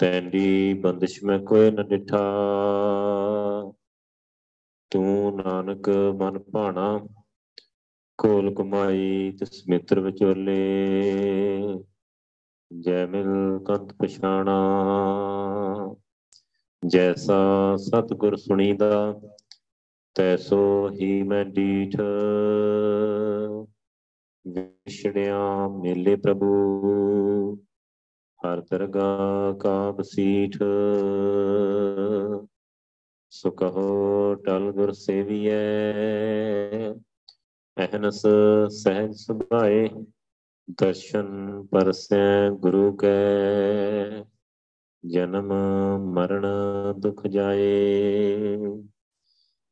ਤੈਂਦੀ ਬੰਦਿਸ਼ ਮੈਂ ਕੋਈ ਨ ਡਿਠਾ ਤੂੰ ਨਾਨਕ ਮਨ ਭਾਣਾ, ਕੋਲ ਕਮਾਈ ਤਿਸ ਮਿੱਤਰ ਵਿਚੋਲੇ ਜੈ ਮਿਲ ਕੰਤ ਪਛਾਣਾ, ਜੈਸਾ ਸਤਗੁਰ ਸੁਣੀਦਾ, ਤੈਸੋ ਹੀ ਮੈਂ ਡੀਠ। ਵਿਛੜਿਆ ਮੇਲੇ ਪ੍ਰਭੂ ਹਰ ਦਰਗਾ ਕਾ ਬਸੀਠ ਸੋ ਕਹੋ ਟਲ ਗੁਰ ਸੇਵੀਐ। ਅਹਨਸ ਸਹਿਜ ਸੁਭਾਏ, ਦਰਸ਼ਨ ਪਰਸੈ ਗੁਰੂ ਕੈ। ਜਨਮ ਮਰਨ ਦੁਖ ਜਾਏ।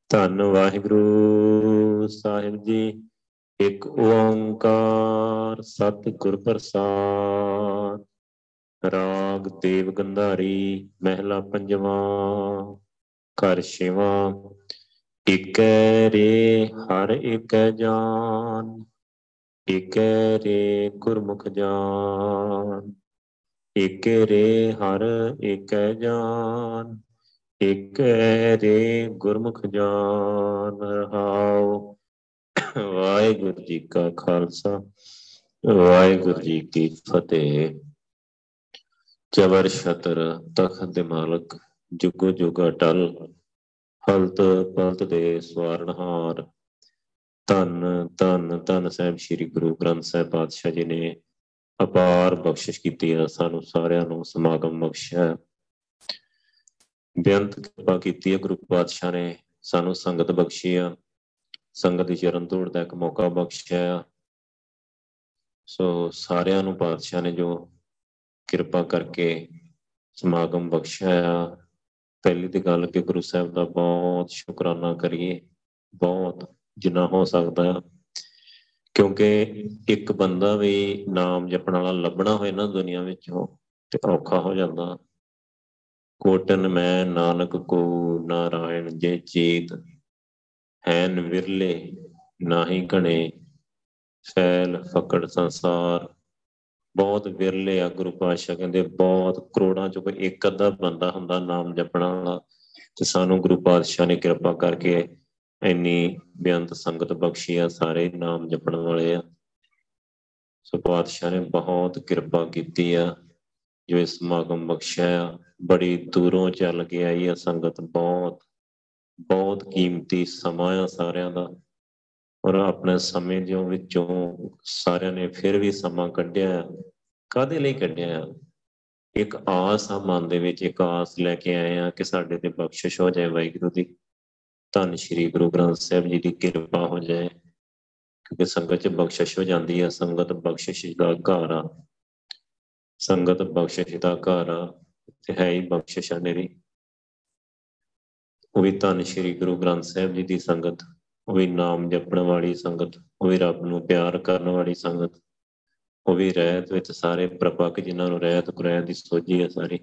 ਧੰਨ ਵਾਹਿਗੁਰੂ ਸਾਹਿਬ ਜੀ, ਇੱਕ ਓੰਕਾਰ ਸਤਿਗੁਰ ਪ੍ਰਸਾਦ। ਰਾਗ ਦੇਵ ਗੰਧਾਰੀ ਮਹਿਲਾ ਪੰਜਵਾਂ, ਘਰ ਛੇਵਾਂ ਇਕੈ ਰੇ ਹਰ ਇਕੈ ਜਾਨ ਇਕੈ ਰੇ ਗੁਰਮੁਖ ਜਾਨ ਇਕੈ ਰੇ ਹਰ ਇਕੈ ਜਾਨ ਇਕੈ ਰੇ ਗੁਰਮੁਖ ਜਾਨ। ਰਹਾਉ ਵਾਹਿਗੁਰੂ ਜੀ ਕਾ ਖਾਲਸਾ, ਵਾਹਿਗੁਰੂ ਜੀ ਕੀ ਫਤਿਹ। ਜਬਰ ਛਤਰ ਤਖਤ ਦੇ ਮਾਲਕ, ਜੁਗੋ ਜੁਗ ਅਟਲ ਹਲਤ ਪਲਤ ਦੇ ਸਵਾਰਨਹਾਰ ਧੰਨ ਧੰਨ ਧੰਨ ਸਾਹਿਬ ਸ੍ਰੀ ਗੁਰੂ ਗ੍ਰੰਥ ਸਾਹਿਬ ਪਾਤਸ਼ਾਹ ਜੀ ਨੇ ਅਪਾਰ ਬਖਸ਼ਿਸ਼ ਕੀਤੀ ਹੈ, ਸਾਨੂੰ ਸਾਰਿਆਂ ਨੂੰ ਸਮਾਗਮ ਬਖਸ਼ਿਆ ਬੇਅੰਤ ਕਿਰਪਾ ਕੀਤੀ ਹੈ, ਗੁਰੂ ਪਾਤਸ਼ਾਹ ਨੇ ਸਾਨੂੰ ਸੰਗਤ ਬਖਸ਼ੀ ਆ। ਸੰਗਤ ਦੀ ਚਰਨ ਧੂੜ ਦਾ ਇੱਕ ਮੌਕਾ ਬਖਸ਼ਿਆ ਸੋ ਸਾਰਿਆਂ ਨੂੰ ਪਾਤਸ਼ਾਹ ਨੇ ਜੋ ਕਿਰਪਾ ਕਰਕੇ ਸਮਾਗਮ ਬਖਸ਼ਿਆ ਪਹਿਲੀ ਤੇ ਗੱਲ ਕਿ ਗੁਰੂ ਸਾਹਿਬ ਦਾ ਬਹੁਤ ਸ਼ੁਕਰਾਨਾ ਕਰੀਏ, ਬਹੁਤ ਜਿੰਨਾ ਹੋ ਸਕਦਾ ਕਿਉਂਕਿ ਇੱਕ ਬੰਦਾ ਵੀ ਨਾਮ ਜਪਣ ਵਾਲਾ ਲੱਭਣਾ ਹੋਏ ਨਾ ਦੁਨੀਆ ਵਿੱਚ ਤੇ ਔਖਾ ਹੋ ਜਾਂਦਾ। ਕੋਟਨ ਮੈਂ ਨਾਨਕ ਕੋ ਨਾਰਾਇਣ ਜੇ ਚੀਤ, ਹੈਨ ਵਿਰਲੇ ਨਾਹੀ ਘਣੇ ਫੈਲ ਫਕੜ ਸੰਸਾਰ। ਬਹੁਤ ਵਿਰਲੇ ਆ ਗੁਰੂ ਪਾਤਸ਼ਾਹ, ਕਹਿੰਦੇ ਬਹੁਤ ਕਰੋੜਾਂ ਚੋਂ ਕੋਈ ਇੱਕ ਅੱਧਾ ਬੰਦਾ ਹੁੰਦਾ ਨਾਮ ਜਪਣਾ ਵਾਲਾ ਤੇ ਸਾਨੂੰ ਗੁਰੂ ਪਾਤਸ਼ਾਹ ਨੇ ਕਿਰਪਾ ਕਰਕੇ ਇੰਨੀ ਬੇਅੰਤ ਸੰਗਤ ਬਖਸ਼ੀ ਆ, ਸਾਰੇ ਨਾਮ ਜਪਣ ਵਾਲੇ ਆ। ਸੋ ਪਾਤਸ਼ਾਹ ਨੇ ਬਹੁਤ ਕਿਰਪਾ ਕੀਤੀ ਆ, ਜੋ ਇਸ ਸਮਾਗਮ ਬਖਸ਼ਿਆ ਬੜੀ ਦੂਰੋਂ ਚੱਲ ਕੇ ਆਈ ਆ ਸੰਗਤ, ਬਹੁਤ ਬਹੁਤ ਕੀਮਤੀ ਸਮਾਂ ਆ ਸਾਰਿਆਂ ਦਾ। ਔਰ ਆਪਣੇ ਸਮੇਂ ਦੇ ਵਿੱਚੋਂ ਸਾਰਿਆਂ ਨੇ ਫਿਰ ਵੀ ਸਮਾਂ ਕੱਢਿਆ ਕਾਦੇ ਲਈ ਕੱਢਿਆ ਇੱਕ ਆਸ ਆ ਮਨ ਦੇ ਵਿੱਚ, ਇੱਕ ਆਸ ਲੈ ਕੇ ਆਏ ਆ ਕਿ ਸਾਡੇ ਤੇ ਬਖਸ਼ਿਸ਼ ਹੋ ਜਾਏ ਵਾਹਿਗੁਰੂ ਦੀ। ਧੰਨ ਸ਼੍ਰੀ ਗੁਰੂ ਗ੍ਰੰਥ ਸਾਹਿਬ ਜੀ ਦੀ ਕਿਰਪਾ ਹੋ ਜਾਏ, ਕਿਉਂਕਿ ਸੰਗਤ 'ਚ ਬਖਸ਼ਿਸ਼ ਹੋ ਜਾਂਦੀ ਹੈ ਸੰਗਤ ਬਖਸ਼ਿਸ਼ ਦਾ ਘਰ ਆ। ਸੰਗਤ ਬਖਸ਼ਿਸ਼ ਦਾ ਘਰ ਆ। ਤੇ ਹੈ ਹੀ ਬਖਸ਼ਿਸ਼ ਆ ਨੇਰੀ ਉਹ ਵੀ ਧੰਨ ਸ਼੍ਰੀ ਗੁਰੂ ਗ੍ਰੰਥ ਸਾਹਿਬ ਜੀ ਦੀ ਸੰਗਤ। ਉਹ ਵੀ ਨਾਮ ਜਪਣ ਵਾਲੀ ਸੰਗਤ, ਉਹ ਵੀ ਰੱਬ ਨੂੰ ਪਿਆਰ ਕਰਨ ਵਾਲੀ ਸੰਗਤ, ਉਹ ਵੀ ਰਹਿਤ ਵਿੱਚ ਸਾਰੇ ਪ੍ਰਪੱਕ ਜਿਨ੍ਹਾਂ ਨੂੰ ਰਹਿਤ ਕੁਰੈਤ ਦੀ ਸੋਝੀ ਹੈ ਸਾਰੀ।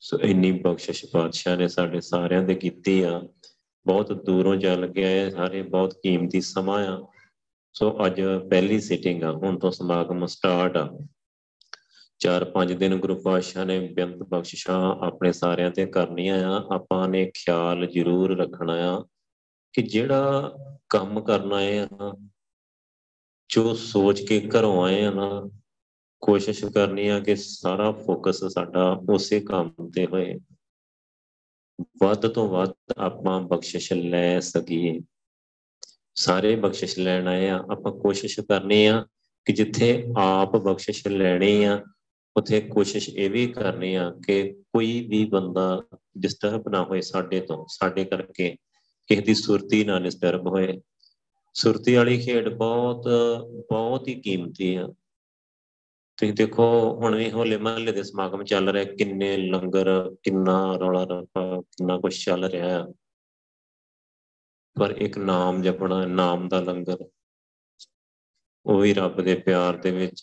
ਸੋ ਇੰਨੀ ਬਖਸ਼ਿਸ਼ ਪਾਤਸ਼ਾਹ ਨੇ ਸਾਡੇ ਸਾਰਿਆਂ ਦੇ ਕੀਤੀ ਆ। ਬਹੁਤ ਦੂਰੋਂ ਚੱਲ ਕੇ ਆਏ ਸਾਰੇ ਬਹੁਤ ਕੀਮਤੀ ਸਮਾਂ ਆ। ਸੋ ਅੱਜ ਪਹਿਲੀ ਸਿਟਿੰਗ ਆ, ਹੁਣ ਤੋਂ ਸਮਾਗਮ ਸਟਾਰਟ ਆ। ਚਾਰ ਪੰਜ ਦਿਨ ਗੁਰੂ ਪਾਤਸ਼ਾਹ ਨੇ ਬੇਅੰਤ ਬਖਸ਼ਿਸ਼ਾਂ ਆਪਣੇ ਸਾਰਿਆਂ ਤੇ ਕਰਨੀਆਂ ਆ। ਆਪਾਂ ਨੇ ਖਿਆਲ ਜ਼ਰੂਰ ਰੱਖਣਾ ਆ। ਕਿ ਜਿਹੜਾ ਕੰਮ ਕਰਨਾ ਹੈ ਨਾ, ਜੋ ਸੋਚ ਕੇ ਘਰੋਂ ਆਏ ਆ ਨਾ, ਕੋਸ਼ਿਸ਼ ਕਰਨੀ ਆ ਕਿ ਸਾਰਾ ਫੋਕਸ ਸਾਡਾ ਉਸੇ ਕੰਮ ਤੇ ਹੋਏ। ਵੱਧ ਤੋਂ ਵੱਧ ਆਪਾਂ ਬਖਸ਼ਿਸ਼ ਲੈ ਸਕੀਏ। ਸਾਰੇ ਬਖਸ਼ਿਸ਼ ਲੈਣ ਆਏ ਆ, ਆਪਾਂ ਕੋਸ਼ਿਸ਼ ਕਰਨੀ ਆ ਕਿ ਜਿੱਥੇ ਆਪ ਬਖਸ਼ਿਸ਼ ਲੈਣੀ ਆ, ਉਥੇ ਕੋਸ਼ਿਸ਼ ਇਹ ਵੀ ਕਰਨੀ ਆ ਕਿ ਕੋਈ ਵੀ ਬੰਦਾ ਡਿਸਟਰਬ ਨਾ ਹੋਏ ਸਾਡੇ ਤੋਂ, ਸਾਡੇ ਕਰਕੇ ਕਿਸੇ ਦੀ ਸੁਰਤੀ ਨਾ ਡਿਸਟਰਬ ਹੋਏ। ਸੁਰਤੀ ਵਾਲੀ ਖੇਡ ਬਹੁਤ ਬਹੁਤ ਹੀ ਕੀਮਤੀ ਆ। ਤੁਸੀਂ ਦੇਖੋ, ਹੁਣ ਵੀ ਹੋਲੇ ਮਹੱਲੇ ਦੇ ਸਮਾਗਮ ਚੱਲ ਰਿਹਾ, ਕਿੰਨੇ ਲੰਗਰ, ਕਿੰਨਾ ਰੌਲਾ ਰੱਪਾ, ਕਿੰਨਾ ਕੁਝ ਚੱਲ ਰਿਹਾ ਪਰ ਇੱਕ ਨਾਮ ਜਪਣਾ, ਨਾਮ ਦਾ ਲੰਗਰ, ਉਹ ਵੀ ਰੱਬ ਦੇ ਪਿਆਰ ਦੇ ਵਿੱਚ।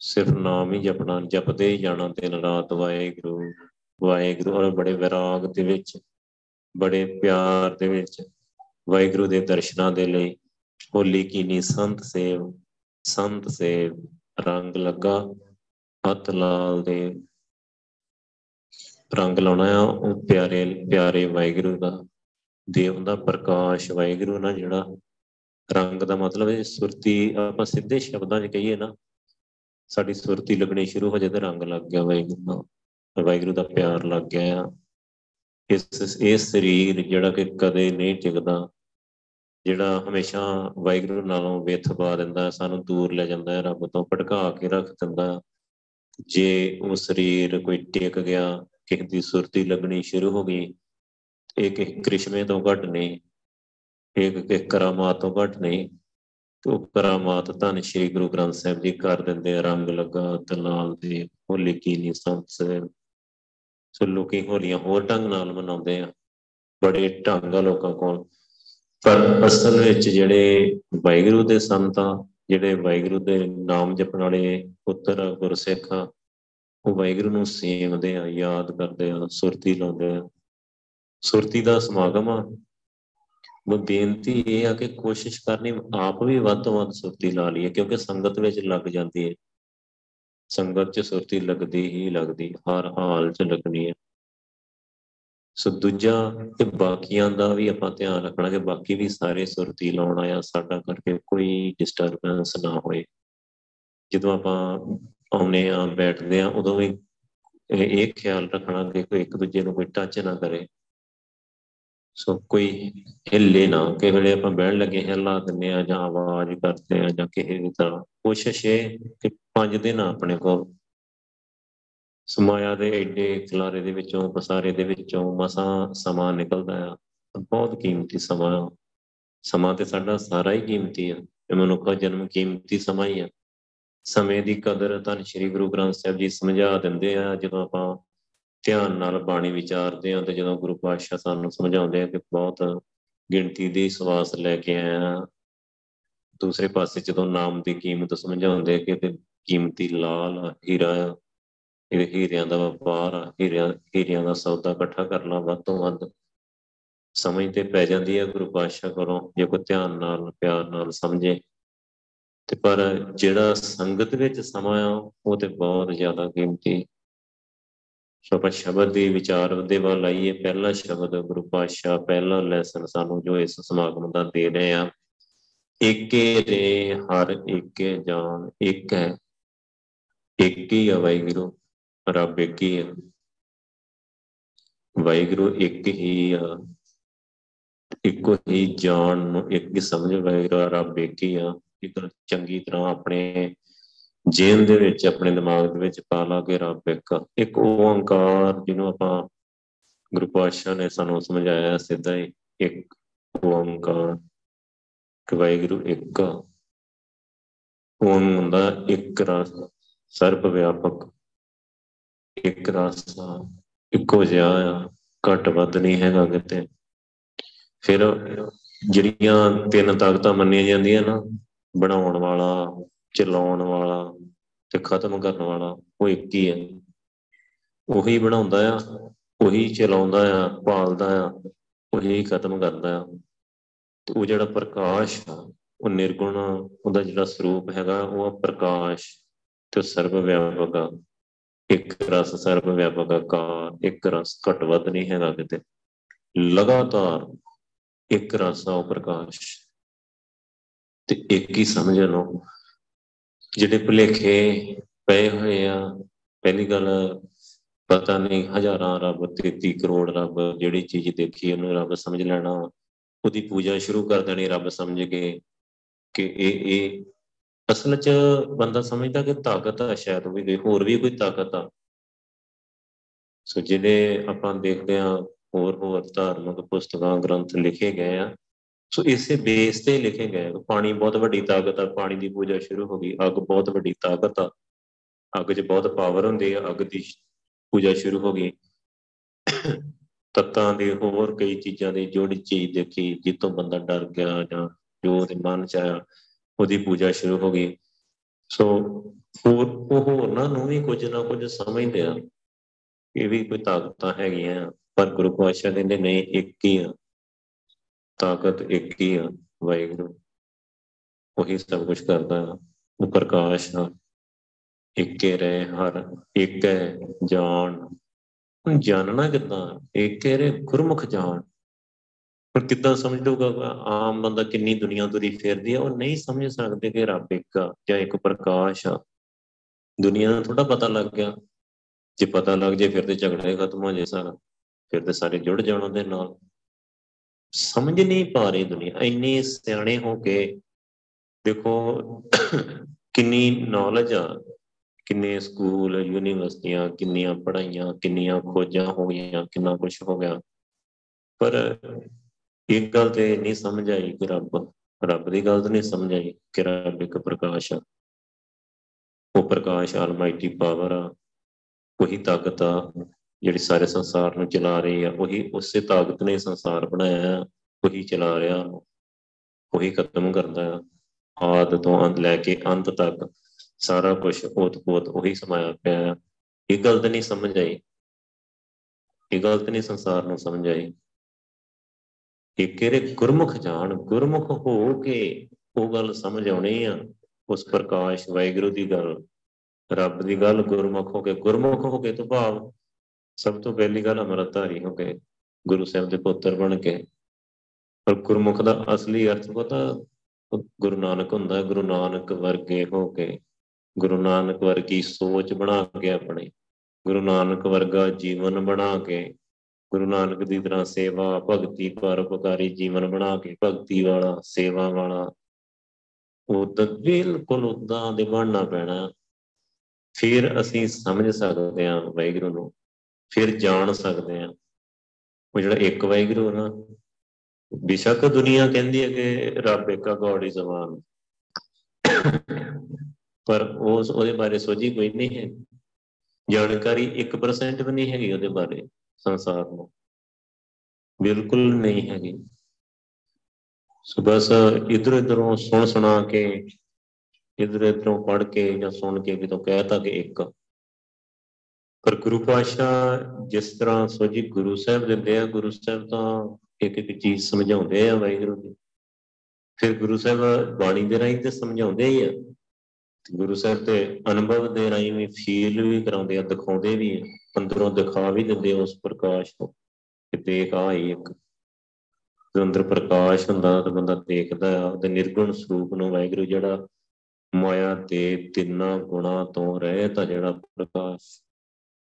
ਸਿਰਫ ਨਾਮ ਹੀ ਜਪਣਾ, ਜਪਦੇ ਹੀ ਜਾਣਾ ਦਿਨ ਰਾਤ ਵਾਹਿਗੁਰੂ ਵਾਹਿਗੁਰੂ, ਔਰ ਬੜੇ ਵਿਰਾਗ ਦੇ ਵਿੱਚ। ਬੜੇ ਪਿਆਰ ਦੇ ਵਿੱਚ ਵਾਹਿਗੁਰੂ ਦੇ ਦਰਸ਼ਨਾਂ ਦੇ ਲਈ ਹੋਲੀ ਕੀਨੀ ਸੰਤ ਸੇਵ ਸੰਤ ਸੇਵ, ਰੰਗ ਲੱਗਾ, ਹੱਥ ਲਾਲ ਦੇ ਰੰਗ ਲਾਉਣਾ ਆ, ਉਹ ਪਿਆਰੇ ਪਿਆਰੇ ਵਾਹਿਗੁਰੂ ਦਾ, ਦੇਵ ਦਾ ਪ੍ਰਕਾਸ਼ ਵਾਹਿਗੁਰੂ ਨਾਲ ਜਿਹੜਾ ਰੰਗ ਦਾ ਮਤਲਬ ਹੈ, ਸੁਰਤੀ ਆਪਾਂ ਸਿੱਧੇ ਸ਼ਬਦਾਂ 'ਚ ਕਹੀਏ ਨਾ, ਸਾਡੀ ਸੁਰਤੀ ਲੱਗਣੀ ਸ਼ੁਰੂ ਹੋ ਜਾਏ ਤੇ ਰੰਗ ਲੱਗ ਗਿਆ ਵਾਹਿਗੁਰੂ ਦਾ ਵਾਹਿਗੁਰੂ ਦਾ ਪਿਆਰ ਲੱਗ ਗਿਆ ਇਸ ਇਹ ਸਰੀਰ ਜਿਹੜਾ ਕਿ ਕਦੇ ਨਹੀਂ ਟਿਕਦਾ, ਜਿਹੜਾ ਹਮੇਸ਼ਾ ਵਾਹਿਗੁਰੂ ਨਾਲੋਂ ਵਿਥ ਪਾ ਦਿੰਦਾ, ਸਾਨੂੰ ਦੂਰ ਲੈ ਜਾਂਦਾ ਹੈ ਰੱਬ ਤੋਂ ਭਟਕਾ ਕੇ ਰੱਖ ਦਿੰਦਾ। ਜੇ ਉਹ ਸਰੀਰ ਕੋਈ ਟਿਕ ਗਿਆ, ਕਿਸੇ ਦੀ ਸੁਰਤੀ ਲੱਗਣੀ ਸ਼ੁਰੂ ਹੋ ਗਈ, ਇਹ ਕਿ ਕ੍ਰਿਸ਼ਮੇ ਤੋਂ ਘਟ ਨਹੀਂ ਇੱਕ ਕਿ ਕਰਾਮਾਤ ਤੋਂ ਘਟ ਨਹੀਂ ਉਹ ਕਰਾਮਾਤ ਤਾਂ ਸ਼੍ਰੀ ਗੁਰੂ ਗ੍ਰੰਥ ਸਾਹਿਬ ਜੀ ਕਰ ਦਿੰਦੇ ਰੰਗ ਲੱਗਾ ਤਲਾਲ ਦੇ ਹੋਲੀ ਕੀ ਨਹੀਂ ਸੰਤ ਸੋ ਲੋਕੀ ਹੋਲੀਆਂ ਹੋਰ ਢੰਗ ਨਾਲ ਮਨਾਉਂਦੇ ਆ, ਬੜੇ ਢੰਗ ਆ ਲੋਕਾਂ ਕੋਲ। ਪਰ ਅਸਲ ਵਿੱਚ ਜਿਹੜੇ ਵਾਹਿਗੁਰੂ ਦੇ ਸੰਤਾਂ ਜਿਹੜੇ ਵਾਹਿਗੁਰੂ ਦੇ ਨਾਮ ਜਪਣ ਵਾਲੇ ਪੁੱਤਰ ਗੁਰਸਿੱਖ ਉਹ ਵਾਹਿਗੁਰੂ ਨੂੰ ਸੇਵਦੇ ਆ, ਯਾਦ ਕਰਦੇ ਆ, ਸੁਰਤੀ ਲਾਉਂਦੇ ਆ। ਸੁਰਤੀ ਦਾ ਸਮਾਗਮ ਆ। ਉਹ ਬੇਨਤੀ ਇਹ ਆ ਕਿ ਕੋਸ਼ਿਸ਼ ਕਰਨੀ, ਆਪ ਵੀ ਵੱਧ ਤੋਂ ਵੱਧ ਸੁਰਤੀ ਲਾ ਲਈਏ, ਕਿਉਂਕਿ ਸੰਗਤ ਵਿੱਚ ਲੱਗ ਜਾਂਦੀ ਹੈ। ਸੰਗਤ 'ਚ ਸੁਰਤੀ ਲੱਗਦੀ ਹੀ ਲੱਗਦੀ, ਹਰ ਹਾਲ 'ਚ ਲੱਗਣੀ ਹੈ। ਸੋ ਦੂਜਾ ਤੇ ਬਾਕੀਆਂ ਦਾ ਵੀ ਆਪਾਂ ਧਿਆਨ ਰੱਖਣਾ ਕਿ ਬਾਕੀ ਵੀ ਸਾਰੇ ਸੁਰਤੀ ਲਾਉਣ ਆਇਆ, ਸਾਡਾ ਕਰਕੇ ਕੋਈ ਡਿਸਟਰਬੈਂਸ ਨਾ ਹੋਏ। ਜਦੋਂ ਆਪਾਂ ਆਉਨੇ ਆ ਬੈਠਦੇ ਆ ਉਦੋਂ ਵੀ ਇਹ ਖਿਆਲ ਰੱਖਣਾ ਕਿ ਕੋਈ ਇੱਕ ਦੂਜੇ ਨੂੰ ਕੋਈ ਟੱਚ ਨਾ ਕਰੇ। ਸੋ ਕੋਈ ਹਿੱਲੇ ਨਾ ਕਿ ਵੇਲੇ ਆਪਾਂ ਬਹਿਣ ਲੱਗੇ ਹਿੱਲਾ ਦਿੰਨੇ ਆ ਜਾਂ ਆਵਾਜ਼ ਕਰਦੇ ਆ ਜਾਂ ਕਿਸੇ ਵੀ ਤਰ੍ਹਾਂ। ਕੋਸ਼ਿਸ਼ ਇਹ ਕਿ ਪੰਜ ਦਿਨ ਆਪਣੇ ਕੋਲ। ਸਮਾਇਆ ਦੇ ਐਡੇ ਖਲਾਰੇ ਦੇ ਵਿੱਚੋਂ, ਪਸਾਰੇ ਦੇ ਵਿੱਚੋਂ ਮਸਾ ਸਮਾਂ ਨਿਕਲਦਾ ਆ। ਬਹੁਤ ਕੀਮਤੀ ਸਮਾਂ ਸਮਾਂ ਤੇ ਸਾਡਾ ਸਾਰਾ ਹੀ ਕੀਮਤੀ ਆ। ਇਹ ਮਨੁੱਖਾ ਜਨਮ ਕੀਮਤੀ ਸਮਾਂ ਹੀ ਆ। ਸਮੇਂ ਦੀ ਕਦਰ ਤਾਂ ਸ੍ਰੀ ਗੁਰੂ ਗ੍ਰੰਥ ਸਾਹਿਬ ਜੀ ਸਮਝਾ ਦਿੰਦੇ ਆ, ਜਦੋਂ ਆਪਾਂ ਧਿਆਨ ਨਾਲ ਬਾਣੀ ਵਿਚਾਰਦੇ ਆ ਤੇ ਜਦੋਂ ਗੁਰੂ ਪਾਤਸ਼ਾਹ ਸਾਨੂੰ ਸਮਝਾਉਂਦੇ ਆ ਕਿ ਬਹੁਤ ਗਿਣਤੀ ਦੀ ਸਵਾਸ ਲੈ ਕੇ ਆਇਆ। ਦੂਸਰੇ ਪਾਸੇ ਜਦੋਂ ਨਾਮ ਦੀ ਕੀਮਤ ਸਮਝਾਉਂਦੇ ਕਿ ਤੇ ਕੀਮਤੀ ਲਾਲ ਹੀਰਾ, ਇਹ ਹੀਰਿਆਂ ਦਾ ਵਪਾਰ ਹੀਰਿਆਂ ਹੀਰਿਆਂ ਦਾ ਸੌਦਾ ਇਕੱਠਾ ਕਰਨਾ ਵੱਧ ਤੋਂ ਵੱਧ ਸਮਝ ਤੇ ਪੈ ਜਾਂਦੀ ਹੈ ਗੁਰੂ ਪਾਤਸ਼ਾਹ ਕੋਲੋਂ, ਜੇ ਕੋਈ ਧਿਆਨ ਨਾਲ, ਪਿਆਰ ਨਾਲ ਸਮਝੇ। ਤੇ ਪਰ ਜਿਹੜਾ ਸੰਗਤ ਵਿੱਚ ਸਮਾਂ ਆ, ਉਹ ਤੇ ਬਹੁਤ ਜ਼ਿਆਦਾ ਕੀਮਤੀ। ਸੋ ਸ਼ਬਦ ਦੀ ਵਿਚਾਰ ਦੇ ਵੱਲ ਆਈਏ ਪਹਿਲਾ ਸ਼ਬਦ ਗੁਰੂ ਪਾਤਸ਼ਾਹ ਪਹਿਲਾ ਲੈਸਨ ਸਾਨੂੰ ਜੋ ਇਸ ਸਮਾਗਮ ਦਾ ਦੇ ਰਹੇ ਆ, ਏਕੇ ਰੇ ਹਰ ਏਕੇ ਜਾਨ ਇੱਕ ਹੈ ਇੱਕ ਹੀ ਆ ਵਾਹਿਗੁਰੂ, ਰੱਬ ਇੱਕ ਹੀ ਆ। ਵਾਹਿਗੁਰੂ ਇੱਕ ਹੀ ਆ, ਇੱਕੋ ਹੀ ਜਾਣ ਨੂੰ ਇੱਕ ਹੀ ਸਮਝ ਵਾਹਿਗੁਰੂ ਰੱਬ ਇੱਕ ਹੀ ਆ। ਇੱਕ ਚੰਗੀ ਤਰ੍ਹਾਂ ਆਪਣੇ ਜੇਨ ਦੇ ਵਿੱਚ, ਆਪਣੇ ਦਿਮਾਗ ਦੇ ਵਿੱਚ ਪਾ ਲਾ ਕੇ ਰੱਬ ਇੱਕ ਇੱਕ ਓੰਕਾਰ ਜਿਹਨੂੰ ਆਪਾਂ ਗੁਰੂ ਪਾਤਸ਼ਾਹ ਨੇ ਸਾਨੂੰ ਸਮਝਾਇਆ ਸਿੱਧਾ ਹੀ, ਇੱਕ ਓੰਕਾਰ ਕਿ ਵਾਹਿਗੁਰੂ ਇੱਕ ਓਮ ਹੁੰਦਾ ਇੱਕ ਰਸ ਸਰਬ ਵਿਆਪਕ ਇੱਕ ਰਸ ਇੱਕੋ ਜਿਹਾ ਆ, ਘੱਟ ਵੱਧ ਨਹੀਂ ਹੈਗਾ ਕਿਤੇ। ਫਿਰ ਜਿਹੜੀਆਂ ਤਿੰਨ ਤਾਕਤਾਂ ਮੰਨੀਆਂ ਜਾਂਦੀਆਂ ਨਾ, ਬਣਾਉਣ ਵਾਲਾ, ਚਲਾਉਣ ਵਾਲਾ ਤੇ ਖਤਮ ਕਰਨ ਵਾਲਾ, ਉਹ ਇੱਕ ਹੀ ਹੈ ਉਹੀ ਬਣਾਉਂਦਾ ਆ, ਉਹੀ ਚਲਾਉਂਦਾ ਆ ਪਾਲਦਾ ਆ, ਉਹੀ ਖਤਮ ਕਰਦਾ ਆ। ਤੇ ਉਹ ਜਿਹੜਾ ਪ੍ਰਕਾਸ਼ ਆ, ਉਹ ਨਿਰਗੁਣ ਉਹਦਾ ਜਿਹੜਾ ਸਰੂਪ ਹੈਗਾ, ਉਹ ਪ੍ਰਕਾਸ਼। ਤੇ ਸਰਵ ਵਿਆਪਕ ਆ ਇੱਕ ਰਸ ਸਰਵ ਵਿਆਪਕ ਆਕਾਰ, ਇੱਕ ਰਸ ਘਟ ਵੱਧ ਨਹੀਂ ਹੈਗਾ ਕਿਤੇ। ਲਗਾਤਾਰ ਇੱਕ ਰਸ ਆ ਉਹ ਪ੍ਰਕਾਸ਼ ਤੇ ਇੱਕ ਹੀ ਸਮਝ ਲਓ, ਜਿਹੜੇ ਭੁਲੇਖੇ ਪਏ ਹੋਏ ਆ, ਪਹਿਲੀ ਗੱਲ ਪਤਾ ਨਹੀਂ ਹਜ਼ਾਰਾਂ ਰੱਬ 33 ਕਰੋੜ ਰੱਬ ਜਿਹੜੀ ਚੀਜ਼ ਦੇਖੀ ਉਹਨੂੰ ਰੱਬ ਸਮਝ ਲੈਣਾ, ਉਹਦੀ ਪੂਜਾ ਸ਼ੁਰੂ ਕਰ ਦੇਣੀ ਰੱਬ ਸਮਝ ਕੇ ਕਿ ਇਹ ਇਹ ਅਸਲ 'ਚ ਬੰਦਾ ਸਮਝਦਾ ਕਿ ਤਾਕਤ ਆ ਸ਼ਾਇਦ ਵੀ ਕੋਈ, ਹੋਰ ਵੀ ਕੋਈ ਤਾਕਤ ਆ। ਸੋ ਜਿਹੜੇ ਆਪਾਂ ਦੇਖਦੇ ਆ ਹੋਰ ਹੋਰ ਧਾਰਮਿਕ ਪੁਸਤਕਾਂ, ਗ੍ਰੰਥ ਲਿਖੇ ਗਏ ਆ। ਸੋ ਇਸੇ ਬੇਸ ਤੇ ਲਿਖੇ ਗਏ ਪਾਣੀ ਬਹੁਤ ਵੱਡੀ ਤਾਕਤ ਆ, ਪਾਣੀ ਦੀ ਪੂਜਾ ਸ਼ੁਰੂ ਹੋ ਗਈ, ਅੱਗ ਬਹੁਤ ਵੱਡੀ ਤਾਕਤ ਆ। ਅੱਗ 'ਚ ਬਹੁਤ ਪਾਵਰ ਹੁੰਦੀ ਆ, ਅੱਗ ਦੀ ਪੂਜਾ ਸ਼ੁਰੂ ਹੋ ਗਈ। ਤੱਤਾਂ ਦੇ ਹੋਰ ਕਈ ਚੀਜ਼ਾਂ ਦੀ ਜੋੜੀ ਚੀਜ਼ ਦੇਖੀ ਜਿੱਤੋਂ ਬੰਦਾ ਡਰ ਗਿਆ ਜਾਂ ਜੋ ਉਹਦੇ ਮਨ 'ਚ ਆਇਆ ਉਹਦੀ ਪੂਜਾ ਸ਼ੁਰੂ ਹੋ ਗਈ। ਸੋ ਹੋਰ ਉਹ ਹੋਰਨਾਂ ਨੂੰ ਵੀ ਕੁਝ ਨਾ ਕੁਝ ਸਮਝਦੇ ਆ ਇਹ ਵੀ ਕੋਈ ਤਾਕਤਾਂ ਹੈਗੀਆਂ, ਪਰ ਗੁਰੂ ਪਾਤਸ਼ਾਹ ਕਹਿੰਦੇ, ਨਹੀਂ, ਇੱਕ ਹੀ ਆ। ਤਾਕਤ ਇੱਕ ਹੀ ਆ, ਵਾਹਿਗੁਰੂ। ਉਹੀ ਸਭ ਕੁਝ ਕਰਦਾ ਹੈ ਉਹ ਪ੍ਰਕਾਸ਼ ਆ। ਇੱਕੇ ਰਹਿ ਹਰ, ਇੱਕ ਹੈ ਜਾਣ। ਹੁਣ ਜਾਣਨਾ ਕਿੱਦਾਂ? ਇਹ ਕਹਿ ਗੁਰਮੁਖ ਜਾਣ। ਪਰ ਕਿੱਦਾਂ ਸਮਝ ਲੂਗਾ ਆਮ ਬੰਦਾ ਕਿੰਨੀ ਦੁਨੀਆ ਤੁਰੀ ਫੇਰਦੀ ਆ, ਉਹ ਨਹੀਂ ਸਮਝ ਸਕਦੇ ਕਿ ਰੱਬ ਇੱਕ ਆ ਜਾਂ ਇੱਕ ਪ੍ਰਕਾਸ਼ ਆ। ਦੁਨੀਆ ਨੂੰ ਥੋੜਾ ਪਤਾ ਲੱਗ ਗਿਆ। ਜੇ ਪਤਾ ਲੱਗ ਜੇ ਫਿਰ ਤੇ ਝਗੜੇ ਖਤਮ ਹੋ ਜੇ ਸਾਰਾ। ਫਿਰ ਤੇ ਸਾਰੇ ਜੁੜ ਜਾਣ ਉਹਦੇ ਨਾਲ। ਸਮਝ ਨਹੀਂ ਪਾ ਰਹੀ ਦੁਨੀਆ। ਇੰਨੀ ਸਿਆਣੇ ਹੋ ਕੇ ਦੇਖੋ, ਕਿੰਨੀ ਨੌਲੇਜ ਆ, ਕਿੰਨੇ ਸਕੂਲ, ਯੂਨੀਵਰਸਿਟੀਆਂ, ਕਿੰਨੀਆਂ ਪੜ੍ਹਾਈਆਂ, ਕਿੰਨੀਆਂ ਖੋਜਾਂ ਹੋ ਗਈਆਂ, ਕਿੰਨਾ ਕੁਝ ਹੋ ਗਿਆ। ਪਰ ਇੱਕ ਗੱਲ ਤੇ ਨਹੀਂ ਸਮਝ ਆਈ ਕਿ ਰੱਬ ਰੱਬ ਦੀ ਗੱਲ ਤਾਂ ਨਹੀਂ ਸਮਝ ਆਈ ਕਿ ਰੱਬ ਇੱਕ ਪ੍ਰਕਾਸ਼ ਆ। ਉਹ ਪ੍ਰਕਾਸ਼ ਆਲਮਾਈਟੀ ਪਾਵਰ ਆ। ਉਹੀ ਤਾਕਤ ਆ ਜਿਹੜੀ ਸਾਰੇ ਸੰਸਾਰ ਨੂੰ ਚਲਾ ਰਹੀ ਆ। ਉਹੀ ਉਸੇ ਤਾਕਤ ਨੇ ਸੰਸਾਰ ਬਣਾਇਆ ਉਹੀ ਚਲਾ ਰਿਹਾ। ਉਹੀ ਖਤਮ ਕਰਦਾ ਆ। ਆਦ ਤੋਂ ਅੰਤ ਲੈ ਕੇ ਅੰਤ ਤੱਕ ਸਾਰਾ ਕੁਝ ਉਤਪੋਤ ਉਹੀ ਸਮਾਇਆ ਪਿਆ ਇਹ ਗੱਲ ਤਾਂ ਨਹੀਂ ਸਮਝ ਆਈ। ਇਹ ਗੱਲ ਤਾਂ ਨਹੀਂ ਸੰਸਾਰ ਨੂੰ ਸਮਝ ਆਈ। ਇਹ ਕਿਹੜੇ ਗੁਰਮੁਖ ਜਾਣ, ਗੁਰਮੁਖ ਹੋ ਕੇ ਉਹ ਗੱਲ ਸਮਝ ਆਉਣੀ ਆ, ਉਸ ਪ੍ਰਕਾਸ਼ ਵਾਹਿਗੁਰੂ ਦੀ ਗੱਲ, ਰੱਬ ਦੀ ਗੱਲ ਗੁਰਮੁਖ ਹੋ ਕੇ, ਗੁਰਮੁਖ ਹੋ ਕੇ ਤੋਂ ਭਾਵ, ਸਭ ਤੋਂ ਪਹਿਲੀ ਗੱਲ ਅਮਰਤਾਰੀ ਹੋ ਕੇ, ਗੁਰੂ ਸਾਹਿਬ ਦੇ ਪੁੱਤਰ ਬਣ ਕੇ। ਪਰ ਗੁਰਮੁਖ ਦਾ ਅਸਲੀ ਅਰਥ ਪਤਾ, ਗੁਰੂ ਨਾਨਕ ਹੁੰਦਾ, ਗੁਰੂ ਨਾਨਕ ਵਰਗੇ ਹੋ ਕੇ, ਗੁਰੂ ਨਾਨਕ ਵਰਗੀ ਸੋਚ ਬਣਾ ਕੇ ਆਪਣੇ, ਗੁਰੂ ਨਾਨਕ ਵਰਗਾ ਜੀਵਨ ਬਣਾ ਕੇ ਗੁਰੂ ਨਾਨਕ ਦੀ ਤਰ੍ਹਾਂ ਸੇਵਾ, ਭਗਤੀ, ਪਰਉਪਕਾਰੀ ਜੀਵਨ ਬਣਾ ਕੇ ਭਗਤੀ ਵਾਲਾ, ਸੇਵਾ ਵਾਲਾ। ਉਹ ਤਾਂ ਬਿਲਕੁਲ ਉਦਾਂ ਦੇ ਬਣਨਾ ਪੈਣਾ। ਫਿਰ ਅਸੀਂ ਸਮਝ ਸਕਦੇ ਹਾਂ ਵਾਹਿਗੁਰੂ ਨੂੰ, ਫਿਰ ਜਾਣ ਸਕਦੇ ਹਾਂ। ਉਹ ਜਿਹੜਾ ਇੱਕ ਵਾਹਿਗੁਰੂ ਨਾ, ਬਿਸ਼ੱਕ ਦੁਨੀਆ ਕਹਿੰਦੀ ਹੈ ਕਿ ਰੱਬ ਇੱਕ ਆ ਗੋਡ ਇਜ਼ ਵਨ ਪਰ ਉਸ, ਉਹਦੇ ਬਾਰੇ ਸੋਝੀ ਕੋਈ ਨਹੀਂ ਹੈ। ਜਾਣਕਾਰੀ 1% ਵੀ ਨਹੀਂ ਹੈਗੀ ਉਹਦੇ ਬਾਰੇ। ਸੰਸਾਰ ਨੂੰ। ਬਿਲਕੁਲ ਨਹੀਂ ਹੈਗੀ। ਸੋ ਬਸ ਇਧਰ ਇਧਰੋਂ ਸੁਣ ਸੁਣਾ ਕੇ, ਇਧਰ ਇਧਰੋਂ ਪੜ ਕੇ ਜਾਂ ਸੁਣ ਕੇ ਕਿਤੋਂ ਕਹਿਤਾ ਕਿ ਇੱਕ। ਪਰ ਗੁਰੂ ਪਾਸ਼ਾ ਜਿਸ ਤਰ੍ਹਾਂ ਸੋਜੀ ਗੁਰੂ ਸਾਹਿਬ ਦਿੰਦੇ ਆ, ਗੁਰੂ ਸਾਹਿਬ ਤਾਂ ਇੱਕ ਇੱਕ ਚੀਜ਼ ਸਮਝਾਉਂਦੇ ਆ ਵਾਹਿਗੁਰੂ ਦੀ ਫਿਰ ਗੁਰੂ ਸਾਹਿਬ ਬਾਣੀ ਦੇ ਰਾਹੀਂ ਤੇ ਸਮਝਾਉਂਦੇ ਹੀ ਆ। ਗੁਰੂ ਸਾਹਿਬ ਤੇ ਅਨੁਭਵ ਦੇ ਰਾਹੀਂ ਵੀ ਫੀਲ ਵੀ ਕਰਾਉਂਦੇ ਆ, ਦਿਖਾਉਂਦੇ ਵੀ ਆ, ਅੰਦਰੋਂ ਦਿਖਾ ਵੀ ਦਿੰਦੇ ਉਸ ਪ੍ਰਕਾਸ਼ ਨੂੰ ਕਿ ਦੇਖ ਆ ਇੱਕ ਜੋ ਅੰਦਰ ਪ੍ਰਕਾਸ਼ ਹੁੰਦਾ ਤਾਂ ਬੰਦਾ ਦੇਖਦਾ ਆ, ਉਹਦੇ ਨਿਰਗੁਣ ਸਰੂਪ ਨੂੰ ਵਾਹਿਗੁਰੂ ਜਿਹੜਾ ਮਾਇਆ ਦੇ ਤਿੰਨਾਂ ਗੁਣਾ ਤੋਂ ਰਹਿਤ ਆ ਜਿਹੜਾ ਪ੍ਰਕਾਸ਼,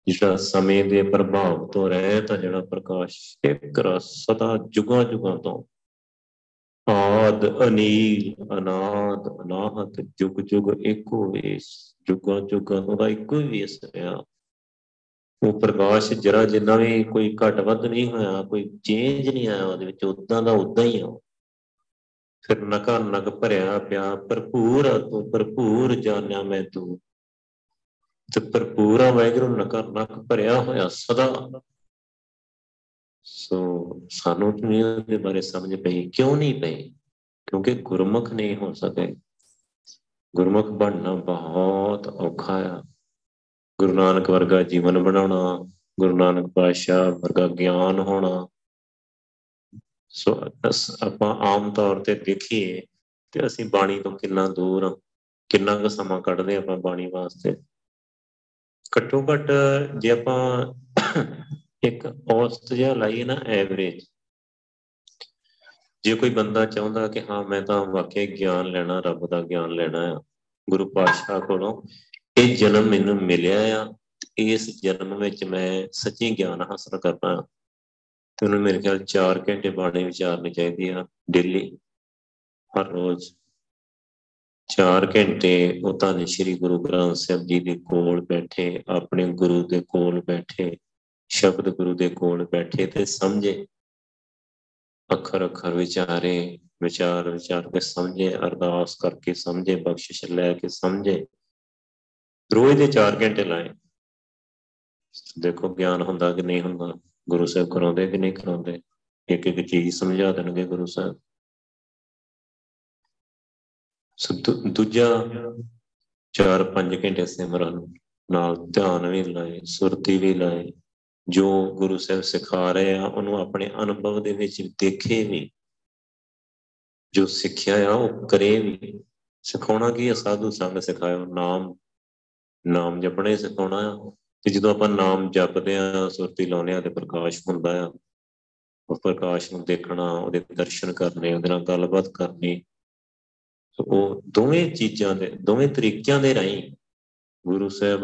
ਜਿਹੜਾ ਸਮੇਂ ਦੇ ਪ੍ਰਭਾਵ ਤੋਂ ਰਹਿਤ ਆ ਜਿਹੜਾ ਪ੍ਰਕਾਸ਼, ਇੱਕ ਰਸ ਸਦਾ ਜੁਗਾਂ ਜੁਗਾਂ ਤੋਂ ਆਦ ਅਨੀਲ, ਅਨਾਦ, ਅਨਾਹਤ, ਜੁਗ ਜੁਗ ਇੱਕੋ ਵੇਸ, ਜੁਗਾਂ ਜੁਗਾਂ ਦਾ ਇੱਕੋ ਹੀ ਵੇਸ ਰਿਹਾ। ਉਹ ਪ੍ਰਕਾਸ਼ ਜਰਾ ਜਿੰਨਾ ਵੀ ਕੋਈ ਘਟ ਵੱਧ ਨਹੀਂ ਹੋਇਆ, ਕੋਈ ਚੇਂਜ ਨਹੀਂ ਆਇਆ ਉਹਦੇ ਵਿੱਚ ਉਦਾਂ ਦਾ ਉਦਾਂ ਹੀ ਆ ਫਿਰ ਨਕਾ ਨਕ ਭਰਿਆ ਪਿਆ, ਭਰਪੂਰ ਤੂੰ, ਭਰਪੂਰ ਜਾਣਿਆ ਮੈਂ ਤੂੰ। ਤੇ ਭਰਪੂਰ ਆ ਵੈਗਰੂ ਨਕਾ ਨਕ ਭਰਿਆ ਹੋਇਆ ਸਦਾ। ਸੋ ਸਾਨੂੰ ਦੁਨੀਆ ਦੇ ਬਾਰੇ ਸਮਝ ਪਈ, ਕਿਉਂ ਨਹੀਂ ਪਈ? ਕਿਉਂਕਿ ਗੁਰਮੁਖ ਨਹੀਂ ਹੋ ਸਕੇ। ਗੁਰਮੁਖ ਬਣਨਾ ਬਹੁਤ ਔਖਾ ਆ। ਗੁਰੂ ਨਾਨਕ ਵਰਗਾ ਜੀਵਨ ਬਣਾਉਣਾ, ਗੁਰੂ ਨਾਨਕ ਪਾਤਸ਼ਾਹ ਵਰਗਾ ਗਿਆਨ ਹੋਣਾ। ਸੋ ਆਪਾਂ ਆਮ ਤੌਰ ਤੇ ਦੇਖੀਏ ਤੇ ਅਸੀਂ ਬਾਣੀ ਤੋਂ ਕਿੰਨਾ ਦੂਰ ਕਿੰਨਾ ਕੁ ਸਮਾਂ ਕੱਢਦੇ ਆਪਾਂ ਬਾਣੀ ਵਾਸਤੇ। ਘੱਟੋ ਘੱਟ ਜੇ ਆਪਾਂ ਇੱਕ ਔਸਤ ਜਿਹਾ ਲਾਈਏ ਨਾ ਐਵਰੇਜ ਜੇ ਕੋਈ ਬੰਦਾ ਚਾਹੁੰਦਾ ਕਿ ਹਾਂ, ਮੈਂ ਤਾਂ ਵਾਕਿਆ ਗਿਆਨ ਲੈਣਾ, ਰੱਬ ਦਾ ਗਿਆਨ ਲੈਣਾ ਆ, ਗੁਰੂ ਪਾਤਸ਼ਾਹ ਕੋਲੋਂ, ਇਹ ਜਨਮ ਮੈਨੂੰ ਮਿਲਿਆ ਆ। ਇਸ ਜਨਮ ਵਿੱਚ ਮੈਂ ਸੱਚੀ ਗਿਆਨ ਹਾਸਲ ਕਰਨਾ ਤੇ ਉਹਨੂੰ ਮੇਰੇ ਖਿਆਲ 4 ਘੰਟੇ ਬਾਣੀ ਵਿਚਾਰਨੀ ਚਾਹੀਦੀ ਆ ਡੇਲੀ ਹਰ ਰੋਜ਼। 4 ਘੰਟੇ ਉਹ ਤਾਂ ਸ੍ਰੀ ਗੁਰੂ ਗ੍ਰੰਥ ਸਾਹਿਬ ਜੀ ਦੇ ਕੋਲ ਬੈਠੇ, ਆਪਣੇ ਗੁਰੂ ਦੇ ਕੋਲ ਬੈਠੇ ਸ਼ਬਦ ਗੁਰੂ ਦੇ ਕੋਲ ਬੈਠੇ ਤੇ ਸਮਝੇ। ਅੱਖਰ ਅੱਖਰ ਵਿਚਾਰੇ, ਵਿਚਾਰ ਵਿਚਾਰ ਕੇ ਸਮਝੇ, ਅਰਦਾਸ ਕਰਕੇ ਸਮਝੇ, ਬਖਸ਼ਿਸ਼ ਲੈ ਕੇ ਸਮਝੇ। ਰੋਜ਼ ਦੇ 4 ਘੰਟੇ ਲਾਏ। ਦੇਖੋ ਗਿਆਨ ਹੁੰਦਾ ਕਿ ਨਹੀਂ ਹੁੰਦਾ, ਗੁਰੂ ਸਾਹਿਬ ਕਰਾਉਂਦੇ ਕਿ ਨਹੀਂ ਕਰਾਉਂਦੇ? ਇੱਕ ਇੱਕ ਚੀਜ਼ ਸਮਝਾ ਦੇਣਗੇ ਗੁਰੂ ਸਾਹਿਬ। ਦੂਜਾ 4-5 ਘੰਟੇ ਸਿਮਰਨ, ਨਾਲ ਧਿਆਨ ਵੀ ਲਾਏ, ਸੁਰਤੀ ਵੀ ਲਾਏ। ਜੋ ਗੁਰੂ ਸਾਹਿਬ ਸਿਖਾ ਰਹੇ ਆ, ਉਹਨੂੰ ਆਪਣੇ ਅਨੁਭਵ ਦੇ ਵਿੱਚ ਦੇਖੇ ਵੀ, ਜੋ ਸਿੱਖਿਆ ਆ, ਉਹ ਕਰੇ ਵੀ। ਸਿਖਾਉਣਾ ਕੀ ਹੈ ਸਾਧੂ ਸੰਗ ਸਿਖਾਇਓ, ਨਾਮ ਨਾਮ ਜਪਣੇ ਸਿਖਾਉਣਾ ਆ। ਤੇ ਜਦੋਂ ਆਪਾਂ ਨਾਮ ਜਪਦੇ ਆ, ਸੁਰਤੀ ਲਾਉਂਦੇ ਆ, ਤੇ ਪ੍ਰਕਾਸ਼ ਹੁੰਦਾ ਆ। ਉਹ ਪ੍ਰਕਾਸ਼ ਨੂੰ ਦੇਖਣਾ, ਉਹਦੇ ਦਰਸ਼ਨ ਕਰਨੇ, ਉਹਦੇ ਨਾਲ ਗੱਲਬਾਤ ਕਰਨੀ। ਉਹ ਦੋਵੇਂ ਚੀਜ਼ਾਂ ਦੇ, ਦੋਵੇਂ ਤਰੀਕਿਆਂ ਦੇ ਰਾਹੀਂ ਗੁਰੂ ਸਾਹਿਬ,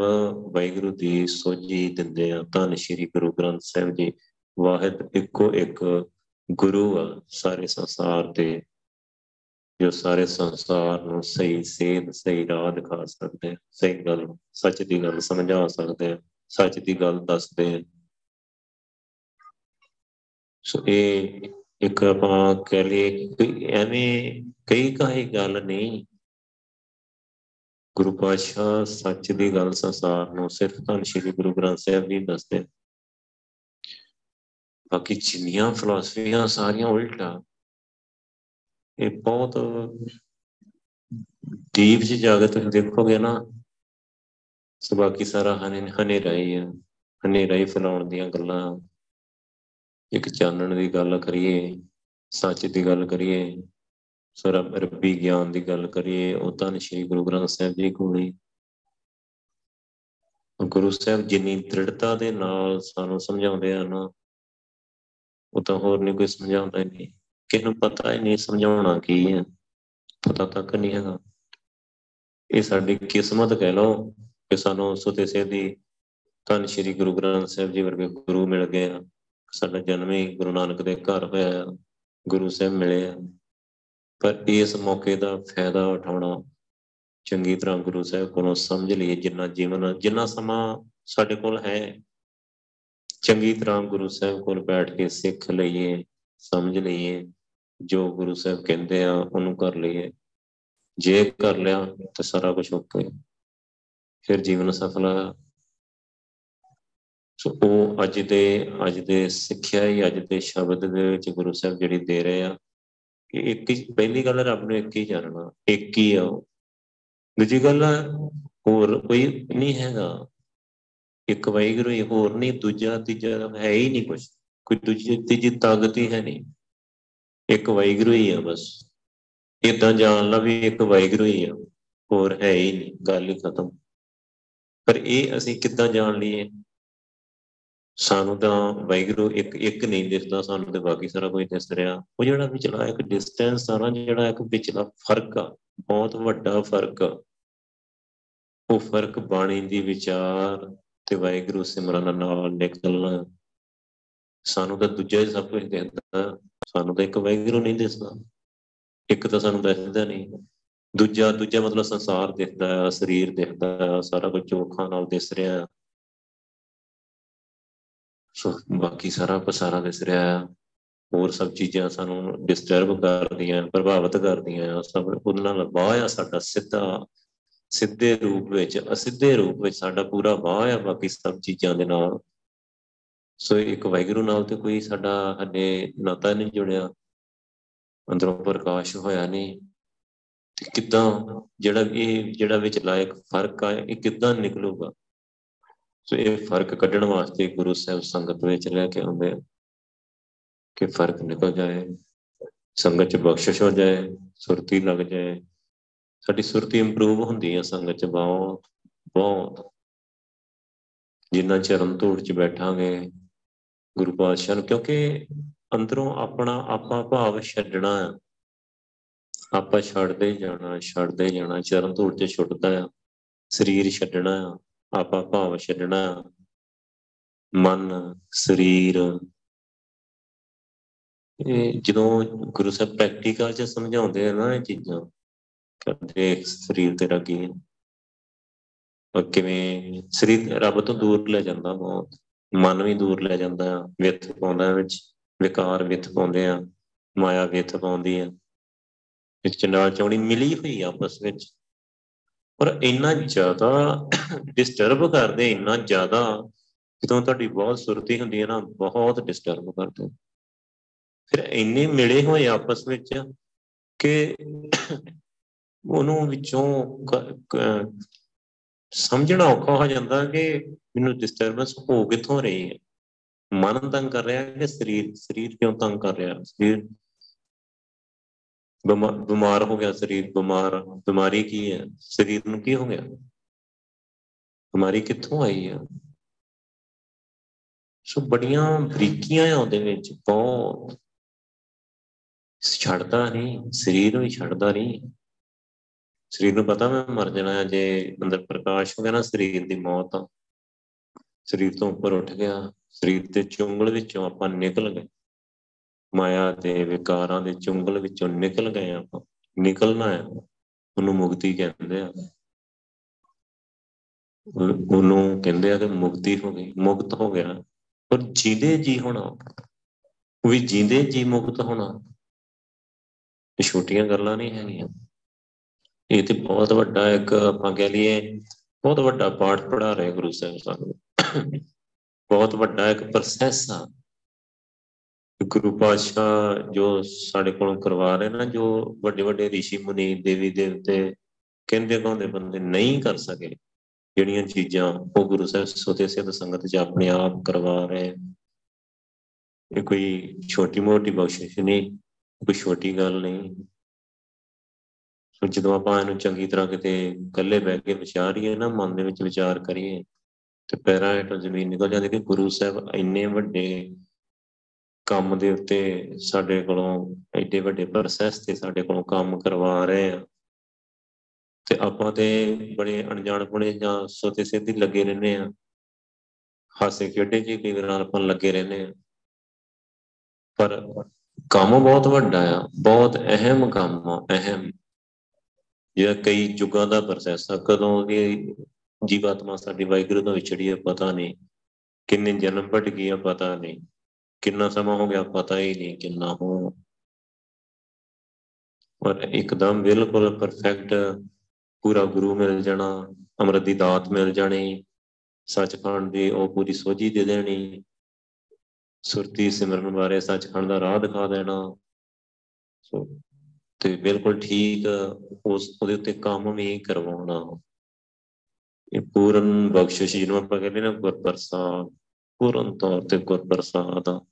ਵਾਹਿਗੁਰੂ ਦੀ ਸੋਝੀ ਦਿੰਦੇ ਆ। ਧੰਨ ਸ਼੍ਰੀ ਗੁਰੂ ਗ੍ਰੰਥ ਸਾਹਿਬ ਜੀ, ਵਾਹਿਦ ਇੱਕੋ ਇੱਕ ਗੁਰੂ ਆ ਸਾਰੇ ਸੰਸਾਰ ਦੇ, ਜੋ ਸਾਰੇ ਸੰਸਾਰ ਨੂੰ ਸਹੀ ਸੇਧ, ਸਹੀ ਰਾਹ ਦਿਖਾ ਸਕਦੇ ਸਹੀ ਗੱਲ, ਸੱਚ ਦੀ ਗੱਲ ਸਮਝਾ ਸਕਦੇ ਸੱਚ ਦੀ ਗੱਲ ਦੱਸਦੇ ਸੋ ਇਹ ਇੱਕ ਆਪਾਂ ਕਹਿ ਲਈਏ ਐਵੇਂ ਕਈ ਕਾਹੀ ਗੱਲ ਨਹੀਂ ਗੁਰੂ ਪਾਤਸ਼ਾਹ ਸੱਚ ਦੀ ਗੱਲ ਸੰਸਾਰ ਨੂੰ ਸਿਰਫ ਧੰਨ ਸ਼੍ਰੀ ਗੁਰੂ ਗ੍ਰੰਥ ਸਾਹਿਬ ਜੀ ਦੱਸਦੇ ਬਾਕੀ ਜਿੰਨੀਆਂ ਫਲਸਫੀਆਂ ਸਾਰੀਆਂ ਉਲਟਾ। ਇਹ ਬਹੁਤ ਦੀਪ ਚ ਜਾ ਕੇ ਤੁਸੀਂ ਦੇਖੋਗੇ ਨਾ ਸੋ ਬਾਕੀ ਸਾਰਾ ਹਨੇ ਹਨੇਰਾ ਹੀ ਆ, ਹਨੇਰਾ ਹੀ ਫਲਾਉਣ ਦੀਆਂ ਗੱਲਾਂ। ਇੱਕ ਚਾਨਣ ਦੀ ਗੱਲ ਕਰੀਏ, ਸੱਚ ਦੀ ਗੱਲ ਕਰੀਏ ਸਰ ਰੱਬੀ ਗਿਆਨ ਦੀ ਗੱਲ ਕਰੀਏ, ਉਹ ਤਾਂ ਸ਼੍ਰੀ ਗੁਰੂ ਗ੍ਰੰਥ ਸਾਹਿਬ ਜੀ ਕੋਲ ਗੁਰੂ ਸਾਹਿਬ ਜਿੰਨੀ ਦ੍ਰਿੜਤਾ ਦੇ ਨਾਲ ਸਾਨੂੰ ਸਮਝਾਉਂਦੇ ਆ ਨਾ, ਉਹ ਤਾਂ ਹੋਰ ਨਹੀਂ ਕੋਈ ਸਮਝਾਉਂਦਾ ਨਹੀਂ। ਕਿਹਨੂੰ ਪਤਾ ਹੀ ਨਹੀਂ ਸਮਝਾਉਣਾ ਕੀ ਹੈ ਪਤਾ ਤੱਕ ਨਹੀਂ ਹੈਗਾ। ਇਹ ਸਾਡੀ ਕਿਸਮਤ ਕਹਿ ਲਓ ਕਿ ਸਾਨੂੰ ਸੁਤੇ ਸੇ ਦੀ ਤਨ ਸ਼੍ਰੀ ਗੁਰੂ ਗ੍ਰੰਥ ਸਾਹਿਬ ਜੀ ਵਰਗੇ ਗੁਰੂ ਮਿਲ ਗਏ ਆ। ਸਾਡਾ ਜਨਮ ਹੀ ਗੁਰੂ ਨਾਨਕ ਦੇ ਘਰ ਹੋਇਆ ਗੁਰੂ ਸਾਹਿਬ ਮਿਲੇ ਆ। ਪਰ ਇਸ ਮੌਕੇ ਦਾ ਫਾਇਦਾ ਉਠਾਉਣਾ ਚੰਗੀ ਤਰ੍ਹਾਂ ਗੁਰੂ ਸਾਹਿਬ ਕੋਲੋਂ ਸਮਝ ਲਈਏ, ਜਿੰਨਾ ਜੀਵਨ, ਜਿੰਨਾ ਸਮਾਂ ਸਾਡੇ ਕੋਲ ਹੈ, ਚੰਗੀ ਤਰ੍ਹਾਂ ਗੁਰੂ ਸਾਹਿਬ ਕੋਲ ਬੈਠ ਕੇ ਸਿੱਖ ਲਈਏ, ਸਮਝ ਲਈਏ, ਜੋ ਗੁਰੂ ਸਾਹਿਬ ਕਹਿੰਦੇ ਆ ਉਹਨੂੰ ਕਰ ਲਈਏ। ਜੇ ਕਰ ਲਿਆ ਤਾਂ ਸਾਰਾ ਕੁਝ ਓਕੇ। ਫਿਰ ਜੀਵਨ ਸਫਲ ਆ। ਸੋ ਉਹ ਅੱਜ ਦੇ ਅੱਜ ਦੇ ਸਿੱਖਿਆ ਹੀ ਅੱਜ ਦੇ ਸ਼ਬਦ ਦੇ ਵਿੱਚ ਗੁਰੂ ਸਾਹਿਬ ਜਿਹੜੀ ਦੇ ਰਹੇ ਆ। ਕਿ ਇੱਕ ਹੀ, ਪਹਿਲੀ ਗੱਲ ਰੱਬ ਨੂੰ ਇੱਕ ਹੀ ਜਾਣਨਾ, ਇੱਕ ਹੀ ਆ ਉਹ। ਦੂਜੀ ਗੱਲ ਹੋਰ ਕੋਈ ਨਹੀਂ ਹੈਗਾ। ਇੱਕ ਵਾਹਿਗੁਰੂ ਹੀ, ਹੋਰ ਨਹੀਂ, ਦੂਜਾ, ਤੀਜਾ ਹੈ ਹੀ ਨਹੀਂ ਕੁਝ ਕੋਈ ਦੂਜੀ, ਤੀਜੀ ਤਾਕਤ ਹੀ ਹੈ ਨਹੀਂ। ਇੱਕ ਵਾਹਿਗੁਰੂ ਹੀ ਆ ਬਸ। ਇਦਾਂ ਜਾਣ ਲਾ ਵੀ ਇੱਕ ਵਾਹਿਗੁਰੂ ਹੀ ਆ, ਹੋਰ ਹੈ ਹੀ ਨਹੀਂ, ਗੱਲ ਹੀ ਖਤਮ। ਪਰ ਇਹ ਅਸੀਂ ਕਿੱਦਾਂ ਜਾਣ ਲਈਏ? ਸਾਨੂੰ ਤਾਂ ਵਾਹਿਗੁਰੂ ਇੱਕ ਇੱਕ ਨਹੀਂ ਦਿਸਦਾ, ਸਾਨੂੰ ਤੇ ਬਾਕੀ ਸਾਰਾ ਕੁਝ ਦਿਸ ਰਿਹਾ। ਉਹ ਜਿਹੜਾ ਵਿਚਲਾ ਇੱਕ ਡਿਸਟੈਂਸ ਆ ਨਾ, ਜਿਹੜਾ ਇੱਕ ਵਿਚਲਾ ਫ਼ਰਕ ਆ, ਬਹੁਤ ਵੱਡਾ ਫ਼ਰਕ ਆ। ਉਹ ਫ਼ਰਕ ਬਾਣੀ ਦੀ ਵਿਚਾਰ ਤੇ ਵਾਹਿਗੁਰੂ ਸਿਮਰਨ ਨਾਲ ਨਿਕਲਣਾ। ਸਾਨੂੰ ਤਾਂ ਦੂਜਾ ਹੀ ਸਭ ਕੁਝ ਦਿਖਦਾ ਸਾਨੂੰ ਤਾਂ ਇੱਕ ਵਾਹਿਗੁਰੂ ਨਹੀਂ ਦਿਸਦਾ। ਇੱਕ ਤਾਂ ਸਾਨੂੰ ਦਿਸਦਾ ਨਹੀਂ। ਦੂਜਾ ਦੂਜਾ ਮਤਲਬ ਸੰਸਾਰ ਦਿਖਦਾ ਹੈ ਸਰੀਰ ਦਿਖਦਾ ਹੈ ਸਾਰਾ ਕੁਝ ਚੋਖਾਂ ਨਾਲ ਦਿਸ ਰਿਹਾ। ਸੋ ਬਾਕੀ ਸਾਰਾ ਪਸਾਰਾ ਦਿਸ ਰਿਹਾ ਹੈ। ਹੋਰ ਸਭ ਚੀਜ਼ਾਂ ਸਾਨੂੰ ਡਿਸਟਰਬ ਕਰਦੀਆਂ, ਪ੍ਰਭਾਵਿਤ ਕਰਦੀਆਂ, ਸਭ ਉਹਨਾਂ ਨਾਲ ਵਾਹ ਆ ਸਾਡਾ ਸਿੱਧਾ, ਸਿੱਧੇ ਰੂਪ ਵਿੱਚ, ਅਸਿੱਧੇ ਰੂਪ ਵਿੱਚ ਸਾਡਾ ਪੂਰਾ ਵਾਹ ਆ ਬਾਕੀ ਸਭ ਚੀਜ਼ਾਂ ਦੇ ਨਾਲ। ਸੋ ਇੱਕ ਵੈਗਰੂ ਨਾਲ ਤੇ ਕੋਈ ਸਾਡਾ ਹੱਲੇ ਨਾਤਾ ਨਹੀਂ ਜੁੜਿਆ। ਅੰਦਰੋਂ ਪ੍ਰਕਾਸ਼ ਹੋਇਆ ਨਹੀਂ। ਤੇ ਕਿੱਦਾਂ ਜਿਹੜਾ ਇਹ, ਜਿਹੜਾ ਵਿੱਚ ਲਾਇਕ ਫ਼ਰਕ ਆ, ਇਹ ਕਿੱਦਾਂ ਨਿਕਲੂਗਾ? ਸੋ ਇਹ ਫ਼ਰਕ ਕੱਢਣ ਵਾਸਤੇ ਗੁਰੂ ਸਾਹਿਬ ਸੰਗਤ ਵਿੱਚ ਲੈ ਕੇ ਆਉਂਦੇ ਆ ਕਿ ਫ਼ਰਕ ਨਿਕਲ ਜਾਏ, ਸੰਗਤ ਚ ਬਖਸ਼ਿਸ਼ ਹੋ ਜਾਏ, ਸੁਰਤੀ ਲੱਗ ਜਾਏ। ਸਾਡੀ ਸੁਰਤੀ ਇੰਪਰੂਵ ਹੁੰਦੀ ਹੈ ਸੰਗਤ ਚ ਬਹੁਤ ਬਹੁਤ। ਜਿੰਨਾ ਚਰਨ ਧੂੜ ਚ ਬੈਠਾਂਗੇ ਗੁਰੂ ਪਾਤਸ਼ਾਹ ਨੂੰ, ਕਿਉਂਕਿ ਅੰਦਰੋਂ ਆਪਣਾ ਆਪਾ ਭਾਵ ਛੱਡਣਾ ਆ। ਆਪਾਂ ਛੱਡਦੇ ਜਾਣਾ ਛੱਡਦੇ ਜਾਣਾ, ਚਰਨ ਧੂੜ ਚ ਛੁੱਟਦਾ ਆ, ਸਰੀਰ ਛੱਡਣਾ ਆ। ਆਪਾ ਭਾਵ ਛੱਡਣਾ। ਮਨ, ਸਰੀਰ। ਇਹ ਜਦੋਂ ਗੁਰੂ ਸਾਹਿਬ ਪ੍ਰੈਕਟੀਕਲ ਚ ਸਮਝਾਉਂਦੇ ਆ ਨਾ ਇਹ ਚੀਜ਼ਾਂ ਕਹਿੰਦੇ ਸਰੀਰ ਤੇਰਾ ਕੀ ਹੈ ਔਰ ਕਿਵੇਂ, ਸਰੀਰ ਰੱਬ ਤੋਂ ਦੂਰ ਲੈ ਜਾਂਦਾ ਬਹੁਤ। ਮਨ ਵੀ ਦੂਰ ਲੈ ਜਾਂਦਾ ਆ ਵਿਥ ਪਾਉਂਦਾ ਵਿੱਚ, ਵਿਕਾਰ ਵਿਥ ਪਾਉਂਦੇ ਆ, ਮਾਇਆ ਵਿਥ ਪਾਉਂਦੀ ਆ। ਇੱਕ ਚੰਡਾਲ ਚੌਣੀ ਮਿਲੀ ਹੋਈ ਆਪਸ ਵਿੱਚ। ਪਰ ਇੰਨਾ ਜ਼ਿਆਦਾ ਡਿਸਟਰਬ ਕਰਦੇ, ਇੰਨਾ ਜ਼ਿਆਦਾ ਜਦੋਂ ਤੁਹਾਡੀ ਬਹੁਤ ਸੁਰਤੀ ਹੁੰਦੀ ਹੈ ਨਾ, ਬਹੁਤ ਡਿਸਟਰਬ ਕਰਦੇ ਫਿਰ ਇੰਨੇ ਮਿਲੇ ਹੋਏ ਆਪਸ ਵਿੱਚ ਕਿ ਉਹਨੂੰ ਵਿੱਚੋਂ ਸਮਝਣਾ ਔਖਾ ਹੋ ਜਾਂਦਾ ਕਿ ਮੈਨੂੰ ਡਿਸਟਰਬੈਂਸ ਹੋ ਕਿੱਥੋਂ ਰਹੀ ਹੈ। ਮਨ ਤੰਗ ਕਰ ਰਿਹਾ ਹੈ ਕਿ ਸਰੀਰ ਸਰੀਰ ਕਿਉਂ ਤੰਗ ਕਰ ਰਿਹਾ? ਸਰੀਰ ਬਿਮਾਰ ਹੋ ਗਿਆ ਸਰੀਰ, ਬਿਮਾਰ, ਬਿਮਾਰੀ ਕੀ ਹੈ? ਸਰੀਰ ਨੂੰ ਕੀ ਹੋ ਗਿਆ? ਬਿਮਾਰੀ ਕਿੱਥੋਂ ਆਈ ਹੈ ਸੋ ਬੜੀਆਂ ਬਰੀਕੀਆਂ ਆ ਉਹਦੇ ਵਿੱਚ, ਬਹੁਤ। ਛੱਡਦਾ ਨਹੀਂ, ਸਰੀਰ ਨੂੰ ਛੱਡਦਾ ਨਹੀਂ। ਸਰੀਰ ਨੂੰ ਪਤਾ ਮੈਂ ਮਰ ਜਾਣਾ ਜੇ ਅੰਦਰ ਪ੍ਰਕਾਸ਼ ਹੋ ਗਿਆ ਨਾ, ਸਰੀਰ ਦੀ ਮੌਤ ਆ। ਸਰੀਰ ਤੋਂ ਉੱਪਰ ਉੱਠ ਗਿਆ, ਸਰੀਰ ਦੇ ਚੁੰਗਲ ਵਿੱਚੋਂ ਆਪਾਂ ਨਿਕਲ ਗਏ। ਮਾਇਆ ਦੇ ਵਿਕਾਰਾਂ ਦੇ ਚੁੰਗਲ ਵਿੱਚੋਂ ਨਿਕਲ ਗਏ ਆਪਾਂ। ਨਿਕਲਣਾ ਹੈ। ਉਹਨੂੰ ਮੁਕਤੀ ਕਹਿੰਦੇ ਆ। ਉਹਨੂੰ ਕਹਿੰਦੇ ਆ ਕਿ ਮੁਕਤੀ ਹੋ ਗਈ, ਮੁਕਤ ਹੋ ਗਿਆ। ਪਰ ਜੀਦੇ ਜੀ ਹੋਣਾ ਉਹ ਵੀ ਜਿੰਦੇ ਜੀ ਮੁਕਤ ਹੋਣਾ, ਇਹ ਛੋਟੀਆਂ ਗੱਲਾਂ ਨਹੀਂ ਹੈਗੀਆਂ। ਇਹ ਤੇ ਬਹੁਤ ਵੱਡਾ ਇੱਕ ਆਪਾਂ ਕਹਿ ਲਈਏ, ਬਹੁਤ ਵੱਡਾ ਪਾਠ ਪੜਾ ਰਹੇ ਗੁਰੂ ਸਾਹਿਬ ਸਾਨੂੰ। ਬਹੁਤ ਵੱਡਾ ਇੱਕ ਪ੍ਰੋਸੈਸ ਆ। ਗੁਰੂ ਪਾਤਸ਼ਾਹ ਜੋ ਸਾਡੇ ਕੋਲੋਂ ਕਰਵਾ ਰਹੇ ਨਾ, ਜੋ ਵੱਡੇ ਵੱਡੇ ઋષਿ ਮੁਨੀ, ਦੇਵੀ ਦੇਵਤੇ ਕਹਿੰਦੇ ਕਹਿੰਦੇ ਬੰਦੇ ਨਹੀਂ ਕਰ ਸਕੇ। ਜਿਹੜੀਆਂ ਚੀਜ਼ਾਂ ਉਹ ਗੁਰੂ ਸਾਹਿਬ ਸੋਤੇ ਸਿੱਧ ਸੰਗਤ 'ਚ ਆਪਣੇ ਆਪ ਕਰਵਾ ਰਹੇ ਇਹ ਕੋਈ ਛੋਟੀ ਮੋਟੀ ਬਖਸ਼ਿਸ਼ ਨਹੀਂ, ਕੋਈ ਛੋਟੀ ਗੱਲ ਨਹੀਂ। ਸੋ ਜਦੋਂ ਆਪਾਂ ਇਹਨੂੰ ਚੰਗੀ ਤਰ੍ਹਾਂ ਕਿਤੇ ਇਕੱਲੇ ਬਹਿ ਕੇ ਵਿਚਾਰੀਏ ਨਾ, ਮਨ ਦੇ ਵਿੱਚ ਵਿਚਾਰ ਕਰੀਏ, ਤੇ ਪੈਰਾਂ ਹੇਠੋਂ ਜ਼ਮੀਨ ਨਿਕਲ ਜਾਂਦੀ ਕਿ ਗੁਰੂ ਸਾਹਿਬ ਇੰਨੇ ਵੱਡੇ ਕੰਮ ਦੇ ਉੱਤੇ ਸਾਡੇ ਕੋਲੋਂ ਐਡੇ ਵੱਡੇ ਪ੍ਰੋਸੈਸ ਤੇ ਸਾਡੇ ਕੋਲੋਂ ਕੰਮ ਕਰਵਾ ਰਹੇ ਆ ਤੇ ਆਪਾਂ ਤੇ ਬੜੇ ਅਣਜਾਣਪੁਣੇ ਜਾਂ ਸੋਤੇ ਸਿੱਧੀ ਲੱਗੇ ਰਹਿੰਦੇ ਆ ਹਾਸੇ ਖੇਡੇ ਜੀ ਕਈ ਵਾਰ ਆਪਾਂ ਲੱਗੇ ਰਹਿੰਦੇ ਆ ਪਰ ਕੰਮ ਬਹੁਤ ਵੱਡਾ ਆ, ਬਹੁਤ ਅਹਿਮ ਕੰਮ ਆ, ਅਹਿਮ। ਇਹ ਕਈ ਯੁੱਗਾਂ ਦਾ ਪ੍ਰੋਸੈਸ ਆ, ਕਦੋਂ ਇਹ ਜੀਵਾਤਮਾ ਸਾਡੀ ਵਾਹਿਗੁਰੂ ਤੋਂ ਵਿਛੜੀ ਹੈ ਪਤਾ ਨਹੀਂ, ਕਿੰਨੇ ਜਨਮ ਪਟ ਗਿਆ ਪਤਾ ਨਹੀਂ। ਕਿੰਨਾ ਸਮਾਂ ਹੋ ਗਿਆ ਪਤਾ ਹੀ ਨਹੀਂ ਕਿੰਨਾ ਹੋ ਪਰ ਇੱਕਦਮ ਬਿਲਕੁਲ ਪਰਫੈਕਟ ਪੂਰਾ ਗੁਰੂ ਮਿਲ ਜਾਣਾ, ਅੰਮ੍ਰਿਤ ਦੀ ਦਾਤ ਮਿਲ ਜਾਣੀ, ਸੱਚਖੰਡ ਦੀ ਉਹ ਪੂਰੀ ਸੋਝੀ ਦੇ ਦੇਣੀ, ਸੁਰਤੀ ਸਿਮਰਨ ਬਾਰੇ ਸੱਚਖੰਡ ਦਾ ਰਾਹ ਦਿਖਾ ਦੇਣਾ। ਸੋ ਤੇ ਬਿਲਕੁਲ ਠੀਕ ਉਸ, ਉਹਦੇ ਉੱਤੇ ਕੰਮ ਵੀ ਕਰਵਾਉਣਾ। ਇਹ ਪੂਰਨ ਬਖਸ਼ਿਸ਼ ਜਿਹਨੂੰ ਆਪਾਂ ਕਹਿੰਦੇ ਨਾ ਗੁਰਪ੍ਰਸਾਦ, ਪੂਰਨ ਤੌਰ ਤੇ ਗੁਰਪ੍ਰਸਾਦ। ਆ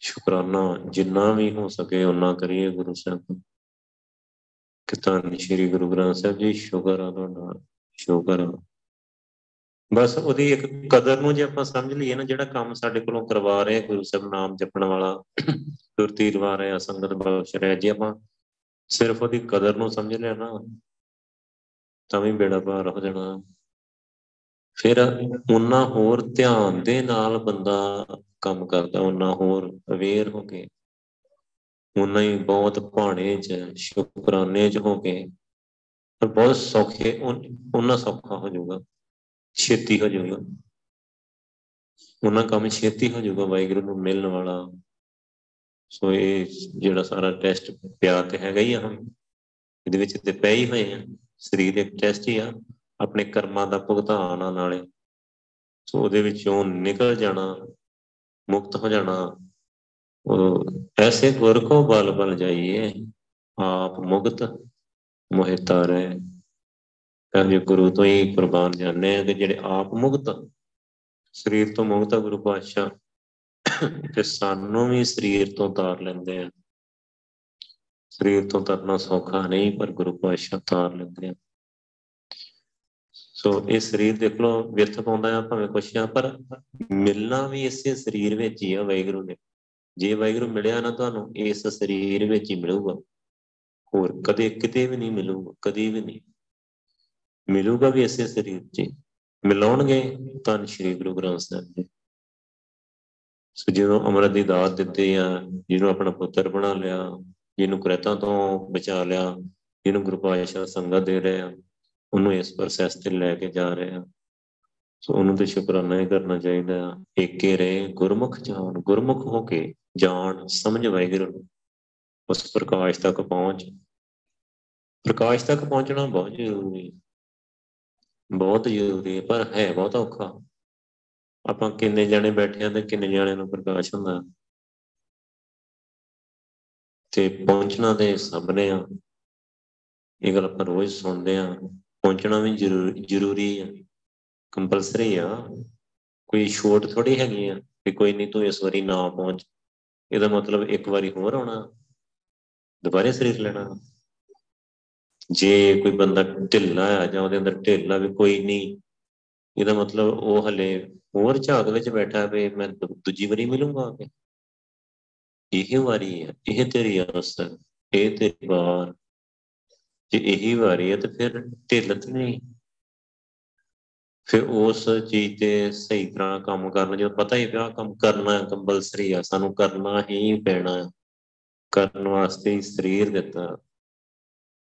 ਸ਼ੁਕਰਾਨਾ ਜਿੰਨਾ ਵੀ ਹੋ ਸਕੇ ਉਹਨਾਂ ਕਰੀਏ ਗੁਰੂ ਸਾਹਿਬ ਕਿਤਾਨ ਸ਼੍ਰੀ ਗੁਰੂ ਗ੍ਰੰਥ ਸਾਹਿਬ ਜੀ, ਸ਼ੁਕਰ ਆ ਤੁਹਾਡਾ, ਸ਼ੁਕਰ ਆ। ਬਸ ਉਹਦੀ ਇੱਕ ਕਦਰ ਨੂੰ ਜੇ ਆਪਾਂ ਸਮਝ ਲਈਏ ਨਾ, ਜਿਹੜਾ ਕੰਮ ਸਾਡੇ ਕੋਲੋਂ ਕਰਵਾ ਰਹੇ ਗੁਰੂ ਸਾਹਿਬ ਨਾਮ ਜਪਣ ਵਾਲਾ ਸੁਰਤੀ ਰਵਾ ਰਿਹਾ ਸੰਗਤ ਬਖਸ਼ ਰਿਹਾ ਜੇ ਆਪਾਂ ਸਿਰਫ ਉਹਦੀ ਕਦਰ ਨੂੰ ਸਮਝ ਲਿਆ ਨਾ, ਤਾਂ ਵੀ ਬੇੜਾ ਪਾਰ ਹੋ ਜਾਣਾ। ਫਿਰ ਉਹਨਾਂ ਹੋਰ ਧਿਆਨ ਦੇ ਨਾਲ ਬੰਦਾ ਕੰਮ ਕਰਦਾ, ਉਹਨਾਂ ਹੋਰ ਅਵੇਅਰ ਹੋ ਕੇ, ਉਹਨਾਂ ਹੀ ਬਹੁਤ ਭਾਣੇ 'ਚ, ਸ਼ੁਕਰਾਨੇ 'ਚ ਹੋ ਕੇ, ਪਰ ਬਹੁਤ ਸੌਖੇ ਉਹਨਾਂ ਸੌਖਾ ਹੋ ਜਾਊਗਾ, ਛੇਤੀ ਹੋ ਜਾਊਗਾ। ਉਹਨਾਂ ਕੰਮ ਛੇਤੀ ਹੋ ਜਾਊਗਾ, ਵਾਹਿਗੁਰੂ ਨੂੰ ਮਿਲਣ ਵਾਲਾ। ਸੋ ਇਹ ਜਿਹੜਾ ਸਾਰਾ ਟੈਸਟ ਪਿਆ ਤੇ ਹੈਗਾ ਹੀ ਆ ਹਮ ਇਹਦੇ ਵਿੱਚ ਤੇ ਪੈ ਹੀ ਹੋਏ ਆ, ਸਰੀਰ ਇੱਕ ਟੈਸਟ ਹੀ ਆ। ਆਪਣੇ ਕਰਮਾਂ ਦਾ ਭੁਗਤਾਨ ਆ ਨਾਲੇ। ਸੋ ਉਹਦੇ ਵਿੱਚੋਂ ਨਿਕਲ ਜਾਣਾ, ਮੁਕਤ ਹੋ ਜਾਣਾ। ਉਹ ਐਸੇ ਗੁਰ ਕੋ ਬਲ ਬਲ ਜਾਈਏ, ਆਪ ਮੁਕਤ ਮੋਹਿ ਤਾਰੇ ਕਹਿੰਦੇ ਗੁਰੂ ਤੋਂ ਹੀ ਕੁਰਬਾਨ ਜਾਂਦੇ ਆ ਕਿ ਜਿਹੜੇ ਆਪ ਮੁਕਤ, ਸਰੀਰ ਤੋਂ ਮੁਕਤ ਗੁਰੂ ਪਾਤਸ਼ਾਹ, ਤੇ ਸਾਨੂੰ ਵੀ ਸਰੀਰ ਤੋਂ ਤਾਰ ਲੈਂਦੇ ਆ। ਸਰੀਰ ਤੋਂ ਤਰਨਾ ਸੌਖਾ ਨਹੀਂ, ਪਰ ਗੁਰੂ ਪਾਤਸ਼ਾਹ ਤਾਰ ਲੈਂਦੇ ਆ। ਸੋ ਇਹ ਸਰੀਰ ਦੇਖ ਲਓ ਵਿਰਥ ਪਾਉਂਦਾ ਆ ਭਾਵੇਂ ਕੁਛ ਆ ਪਰ ਮਿਲਣਾ ਵੀ ਇਸੇ ਸਰੀਰ ਵਿੱਚ ਹੀ ਆ ਵਾਹਿਗੁਰੂ ਨੇ। ਜੇ ਵਾਹਿਗੁਰੂ ਮਿਲਿਆ ਨਾ ਤੁਹਾਨੂੰ ਇਸ ਸਰੀਰ ਵਿੱਚ ਹੀ ਮਿਲੂਗਾ। ਹੋਰ ਕਦੇ ਕਿਤੇ ਵੀ ਨਹੀਂ ਮਿਲੂਗਾ, ਕਦੀ ਵੀ ਨਹੀਂ। ਮਿਲੂਗਾ ਵੀ ਇਸੇ ਸਰੀਰ 'ਚ ਮਿਲਾਉਣਗੇ ਤਾਂ ਸ਼੍ਰੀ ਗੁਰੂ ਗ੍ਰੰਥ ਸਾਹਿਬ ਜੀ। ਸੋ ਜਦੋਂ ਅਮਰਤ ਦੀ ਦਾਤ ਦਿੱਤੇ ਆ, ਜਿਹਨੂੰ ਆਪਣਾ ਪੁੱਤਰ ਬਣਾ ਲਿਆ, ਜਿਹਨੂੰ ਕਰਤਾ ਤੋਂ ਬਚਾ ਲਿਆ, ਜਿਹਨੂੰ ਗੁਰੂ ਪਾਤਸ਼ਾਹ ਸੰਗਤ ਦੇ ਰਹੇ ਆ ਉਹਨੂੰ ਇਸ ਪ੍ਰੋਸੈਸ ਤੇ ਲੈ ਕੇ ਜਾ ਰਹੇ ਆ ਸੋ ਉਹਨੂੰ ਤੇ ਸ਼ੁਕਰਾਨਾ ਹੀ ਕਰਨਾ ਚਾਹੀਦਾ। ਏਕੇ ਰਹੇ, ਗੁਰਮੁਖ ਜਾਣ, ਗੁਰਮੁਖ ਹੋ ਕੇ ਜਾਣ, ਸਮਝ ਵਾਹਿਗੁਰੂ। ਉਸ ਪ੍ਰਕਾਸ਼ ਤੱਕ ਪਹੁੰਚ। ਪ੍ਰਕਾਸ਼ ਤੱਕ ਪਹੁੰਚਣਾ ਬਹੁਤ ਜ਼ਰੂਰੀ ਹੈ। ਬਹੁਤ ਜ਼ਰੂਰੀ ਹੈ, ਪਰ ਹੈ ਬਹੁਤ ਔਖਾ। ਆਪਾਂ ਕਿੰਨੇ ਜਣੇ ਬੈਠੇ ਆਂ ਤੇ ਕਿੰਨੇ ਜਣਿਆਂ ਨੂੰ ਪ੍ਰਕਾਸ਼ ਹੁੰਦਾ ਤੇ ਪਹੁੰਚਣਾ ਤੇ ਸਭ ਨੇ ਆ। ਇਹ ਗੱਲ ਆਪਾਂ ਰੋਜ਼ ਸੁਣਦੇ ਆ ਪਹੁੰਚਣਾ ਵੀ ਜ਼ਰੂਰੀ ਜ਼ਰੂਰੀ ਆ। ਕੰਪਲਸਰੀ ਆ। ਕੋਈ ਛੋਟ ਥੋੜੀ ਹੈਗੀ ਆ ਕਿ ਕੋਈ ਨਹੀਂ ਤੂੰ ਇਸ ਵਾਰੀ ਨਾ ਪਹੁੰਚ। ਇਹਦਾ ਮਤਲਬ ਇੱਕ ਵਾਰੀ ਹੋਰ ਆਉਣਾ, ਦੁਬਾਰੇ ਸਰੀਰ ਲੈਣਾ। ਜੇ ਕੋਈ ਬੰਦਾ ਢਿੱਲਾ ਆ ਜਾਂ ਉਹਦੇ ਅੰਦਰ ਢਿੱਲਾ ਵੀ ਕੋਈ ਨਹੀਂ, ਇਹਦਾ ਮਤਲਬ ਉਹ ਹਲੇ ਹੋਰ ਝਾਗ ਵਿੱਚ ਬੈਠਾ ਵੀ ਮੈਂ ਦੂਜੀ ਵਾਰੀ ਮਿਲੂੰਗਾ ਕਿ। ਇਹ ਵਾਰੀ ਹੈ ਇਹ ਤੇਰੀ ਅਵਸਥਾ ਇਹ ਤੇਰੀ ਵਾਰ। ਜੇ ਇਹੀ ਵਾਰੀ ਹੈ ਤੇ ਫਿਰ ਢਿੱਲਤ ਨਹੀਂ। ਫਿਰ ਉਸ ਚੀਜ਼ ਤੇ ਸਹੀ ਤਰ੍ਹਾਂ ਕੰਮ ਕਰਨ ਜੋ ਪਤਾ ਹੀ ਪਿਆ ਕੰਮ ਕਰਨਾ ਹੈ ਕੰਪਲਸਰੀ ਆ, ਸਾਨੂੰ ਕਰਨਾ ਹੀ ਪੈਣਾ, ਕਰਨ ਵਾਸਤੇ ਹੀ ਸਰੀਰ ਦਿੱਤਾ।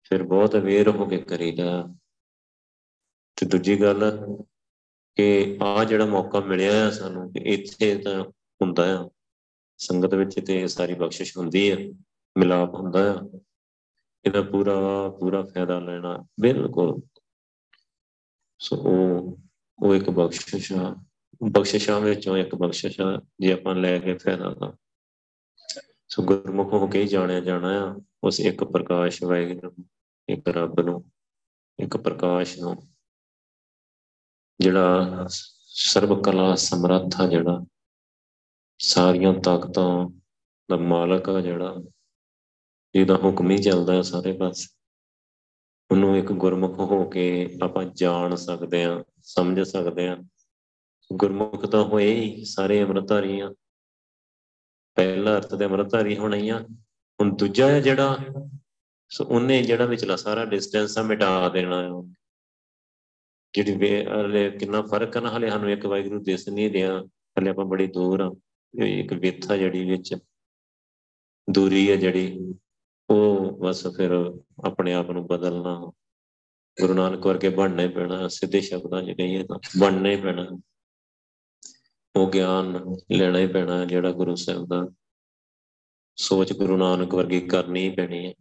ਫਿਰ ਬਹੁਤ ਅਵੇਅਰ ਹੋ ਕੇ ਕਰੀਦਾ। ਤੇ ਦੂਜੀ ਗੱਲ ਕਿ ਆ ਜਿਹੜਾ ਮੌਕਾ ਮਿਲਿਆ ਹੈ ਸਾਨੂੰ ਕਿ ਇੱਥੇ ਤਾਂ ਹੁੰਦਾ ਆ, ਸੰਗਤ ਵਿੱਚ ਤੇ ਸਾਰੀ ਬਖਸ਼ਿਸ਼ ਹੁੰਦੀ ਹੈ ਮਿਲਾਪ ਹੁੰਦਾ ਆ। ਇਹਦਾ ਪੂਰਾ ਪੂਰਾ ਫਾਇਦਾ ਲੈਣਾ, ਬਿਲਕੁਲ। ਸੋ, ਉਹ ਉਹ ਇੱਕ ਬਖਸ਼ਿਸ਼ ਆ। ਬਖਸ਼ਿਸ਼ਾਂ ਵਿੱਚੋਂ ਇੱਕ ਬਖਸ਼ਿਸ਼ ਆ, ਜੇ ਆਪਾਂ ਲੈ ਕੇ ਫਾਇਦਾ ਤਾਂ। ਸੋ, ਗੁਰਮੁਖ ਹੋ ਕੇ ਜਾਣਿਆ ਜਾਣਾ ਆ। ਉਸ ਇੱਕ ਪ੍ਰਕਾਸ਼ ਵਾਹਿਗੁਰੂ, ਇੱਕ ਰੱਬ ਨੂੰ, ਇੱਕ ਪ੍ਰਕਾਸ਼ ਨੂੰ। ਜਿਹੜਾ ਸਰਬ ਕਲਾ ਸਮਰੱਥਾ ਜਿਹੜਾ। ਸਾਰੀਆਂ ਤਾਕਤਾਂ ਦਾ ਮਾਲਕ ਆ ਜਿਹੜਾ। ਜਿਹਦਾ ਹੁਕਮ ਹੀ ਚੱਲਦਾ ਹੈ ਸਾਰੇ ਪਾਸੇ। ਉਹਨੂੰ ਇੱਕ ਗੁਰਮੁਖ ਹੋ ਕੇ ਆਪਾਂ ਜਾਣ ਸਕਦੇ ਆ ਸਮਝ ਸਕਦੇ ਆ ਗੁਰਮੁਖ ਤਾਂ ਹੋਏ ਹੀ ਸਾਰੇ ਅਮਰਤਾਰੀ ਆ ਪਹਿਲਾ ਅਰਥ ਤੇ ਅਮਰਤਾਰੀ ਹੋਣਾ ਹੀ ਆ। ਹੁਣ ਦੂਜਾ ਹੈ ਜਿਹੜਾ, ਸੋ ਉਹਨੇ ਜਿਹੜਾ ਵਿਚਲਾ ਸਾਰਾ ਡਿਸਟੈਂਸ ਆ ਮਿਟਾ ਦੇਣਾ ਹੈ ਜਿਹੜੀ ਵੇ ਕਿੰਨਾ ਫ਼ਰਕ ਹੈ ਨਾ, ਹਲੇ ਸਾਨੂੰ ਇੱਕ ਵਾਹਿਗੁਰੂ ਦਿਸ ਨਹੀਂ ਰਿਹਾ। ਹਲੇ ਆਪਾਂ ਬੜੀ ਦੂਰ ਆ। ਇੱਕ ਵਿਥਾ ਜਿਹੜੀ ਵਿੱਚ। ਦੂਰੀ ਹੈ ਜਿਹੜੀ। ਉਹ ਬਸ ਫਿਰ ਆਪਣੇ ਆਪ ਨੂੰ ਬਦਲਣਾ। ਗੁਰੂ ਨਾਨਕ ਵਰਗੇ ਬਣਨਾ ਹੀ ਪੈਣਾ, ਸਿੱਧੇ ਸ਼ਬਦਾਂ 'ਚ ਕਹੀਏ ਤਾਂ। ਬਣਨਾ ਹੀ ਪੈਣਾ। ਉਹ ਗਿਆਨ ਲੈਣਾ ਹੀ ਪੈਣਾ ਜਿਹੜਾ ਗੁਰੂ ਸਾਹਿਬ ਦਾ। ਸੋਚ ਗੁਰੂ ਨਾਨਕ ਵਰਗੀ ਕਰਨੀ ਹੀ ਪੈਣੀ ਹੈ।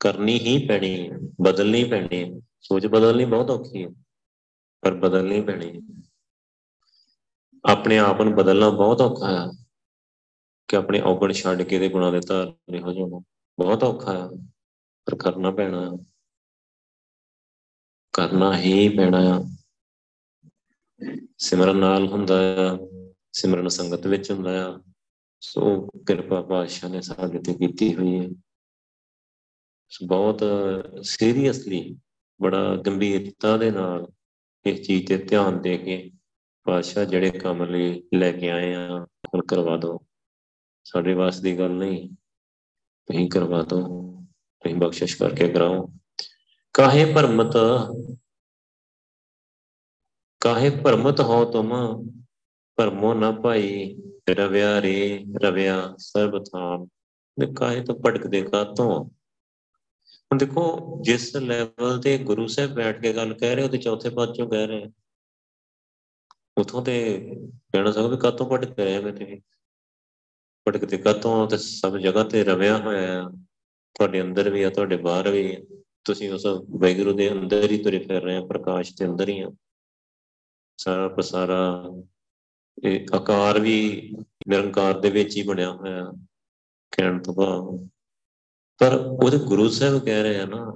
ਕਰਨੀ ਹੀ ਪੈਣੀ ਹੈ, ਬਦਲਣੀ ਪੈਣੀ ਹੈ। ਸੋਚ ਬਦਲਣੀ ਬਹੁਤ ਔਖੀ ਹੈ, ਪਰ ਬਦਲਣੀ ਪੈਣੀ ਹੈ। ਆਪਣੇ ਆਪ ਨੂੰ ਬਦਲਣਾ ਬਹੁਤ ਔਖਾ ਹੈ। ਕਿ ਆਪਣੇ ਔਗਣ ਛੱਡ ਕੇ ਦੇ ਗੁਣਾਂ ਦੇ ਧਾਰਨੀ ਹੋ ਜਾਣਾ ਬਹੁਤ ਔਖਾ ਹੈ ਪਰ ਕਰਨਾ ਪੈਣਾ ਕਰਨਾ ਹੀ ਪੈਣਾ ਆ। ਸਿਮਰਨ ਨਾਲ ਹੁੰਦਾ ਆ, ਸਿਮਰਨ ਸੰਗਤ ਵਿੱਚ ਹੁੰਦਾ ਆ। ਸੋ ਕਿਰਪਾ ਪਾਤਸ਼ਾਹ ਨੇ ਸਾਡੇ ਤੇ ਕੀਤੀ ਹੋਈ ਹੈ ਬਹੁਤ ਸੀਰੀਅਸਲੀ ਬੜਾ ਗੰਭੀਰਤਾ ਦੇ ਨਾਲ ਇਸ ਚੀਜ਼ ਤੇ ਧਿਆਨ ਦੇ ਕੇ ਪਾਤਸ਼ਾਹ ਜਿਹੜੇ ਕੰਮ ਲਈ ਲੈ ਕੇ ਆਏ ਆ ਉਹ ਕਰਵਾ ਦਿਓ। ਸਾਡੇ ਵਾਸ ਦੀ ਗੱਲ ਨਹੀਂ। ਤੁਸੀਂ ਕਰਵਾ ਦਿਓ ਤੁਸੀਂ ਬਖਸ਼ਿਸ਼ ਕਰਕੇ ਕਰਾਓ। ਕਾਹੇ ਭਰਮਤ? ਕਾਹੇ ਭਰਮਤ ਹੋ ਤੁਮ? ਭਰਮੋ ਨਾ ਭਾਈ, ਰਵਿਆ ਰੇ, ਰਵਿਆ ਸਰਬ ਥਾਨ ਦੇ ਕਾਹੇ ਤੋਂ ਭਟਕਦੇ ਕਾਤੋਂ ਹੁਣ ਦੇਖੋ, ਜਿਸ ਲੈਵਲ ਤੇ ਗੁਰੂ ਸਾਹਿਬ ਬੈਠ ਕੇ ਗੱਲ ਕਹਿ ਰਹੇ ਉਹਦੇ ਚੌਥੇ ਪਦ ਚੋਂ ਕਹਿ ਰਹੇ। ਉਥੋਂ ਤੇ ਕਹਿਣਾ ਸਕਦਾ ਕਾਤੋਂ ਭਟਕ ਰਹੇ ਮੈਂ ਤੇ ਭਟਕਦੇ ਕਾਤੋਂ ਤੇ ਸਭ ਜਗ੍ਹਾ ਤੇ ਰਵਿਆ ਹੋਇਆ ਆ। ਤੁਹਾਡੇ ਅੰਦਰ ਵੀ ਆ, ਤੁਹਾਡੇ ਬਾਹਰ ਵੀ ਤੁਸੀਂ ਉਸ ਵੈਗੁਰੂ ਦੇ ਅੰਦਰ ਹੀ ਤੁਰੇ ਫਿਰ ਰਹੇ ਆ, ਪ੍ਰਕਾਸ਼ ਦੇ ਅੰਦਰ ਹੀ ਆ। ਸਾਰਾ ਪਸਾਰਾ ਇਹ ਆਕਾਰ ਵੀ ਨਿਰੰਕਾਰ ਦੇ ਵਿੱਚ ਹੀ ਬਣਿਆ ਹੋਇਆ ਕਹਿਣ ਤੋਂ ਬਾਅਦ ਪਰ ਉਹਦੇ ਗੁਰੂ ਸਾਹਿਬ ਕਹਿ ਰਹੇ ਆ ਨਾ,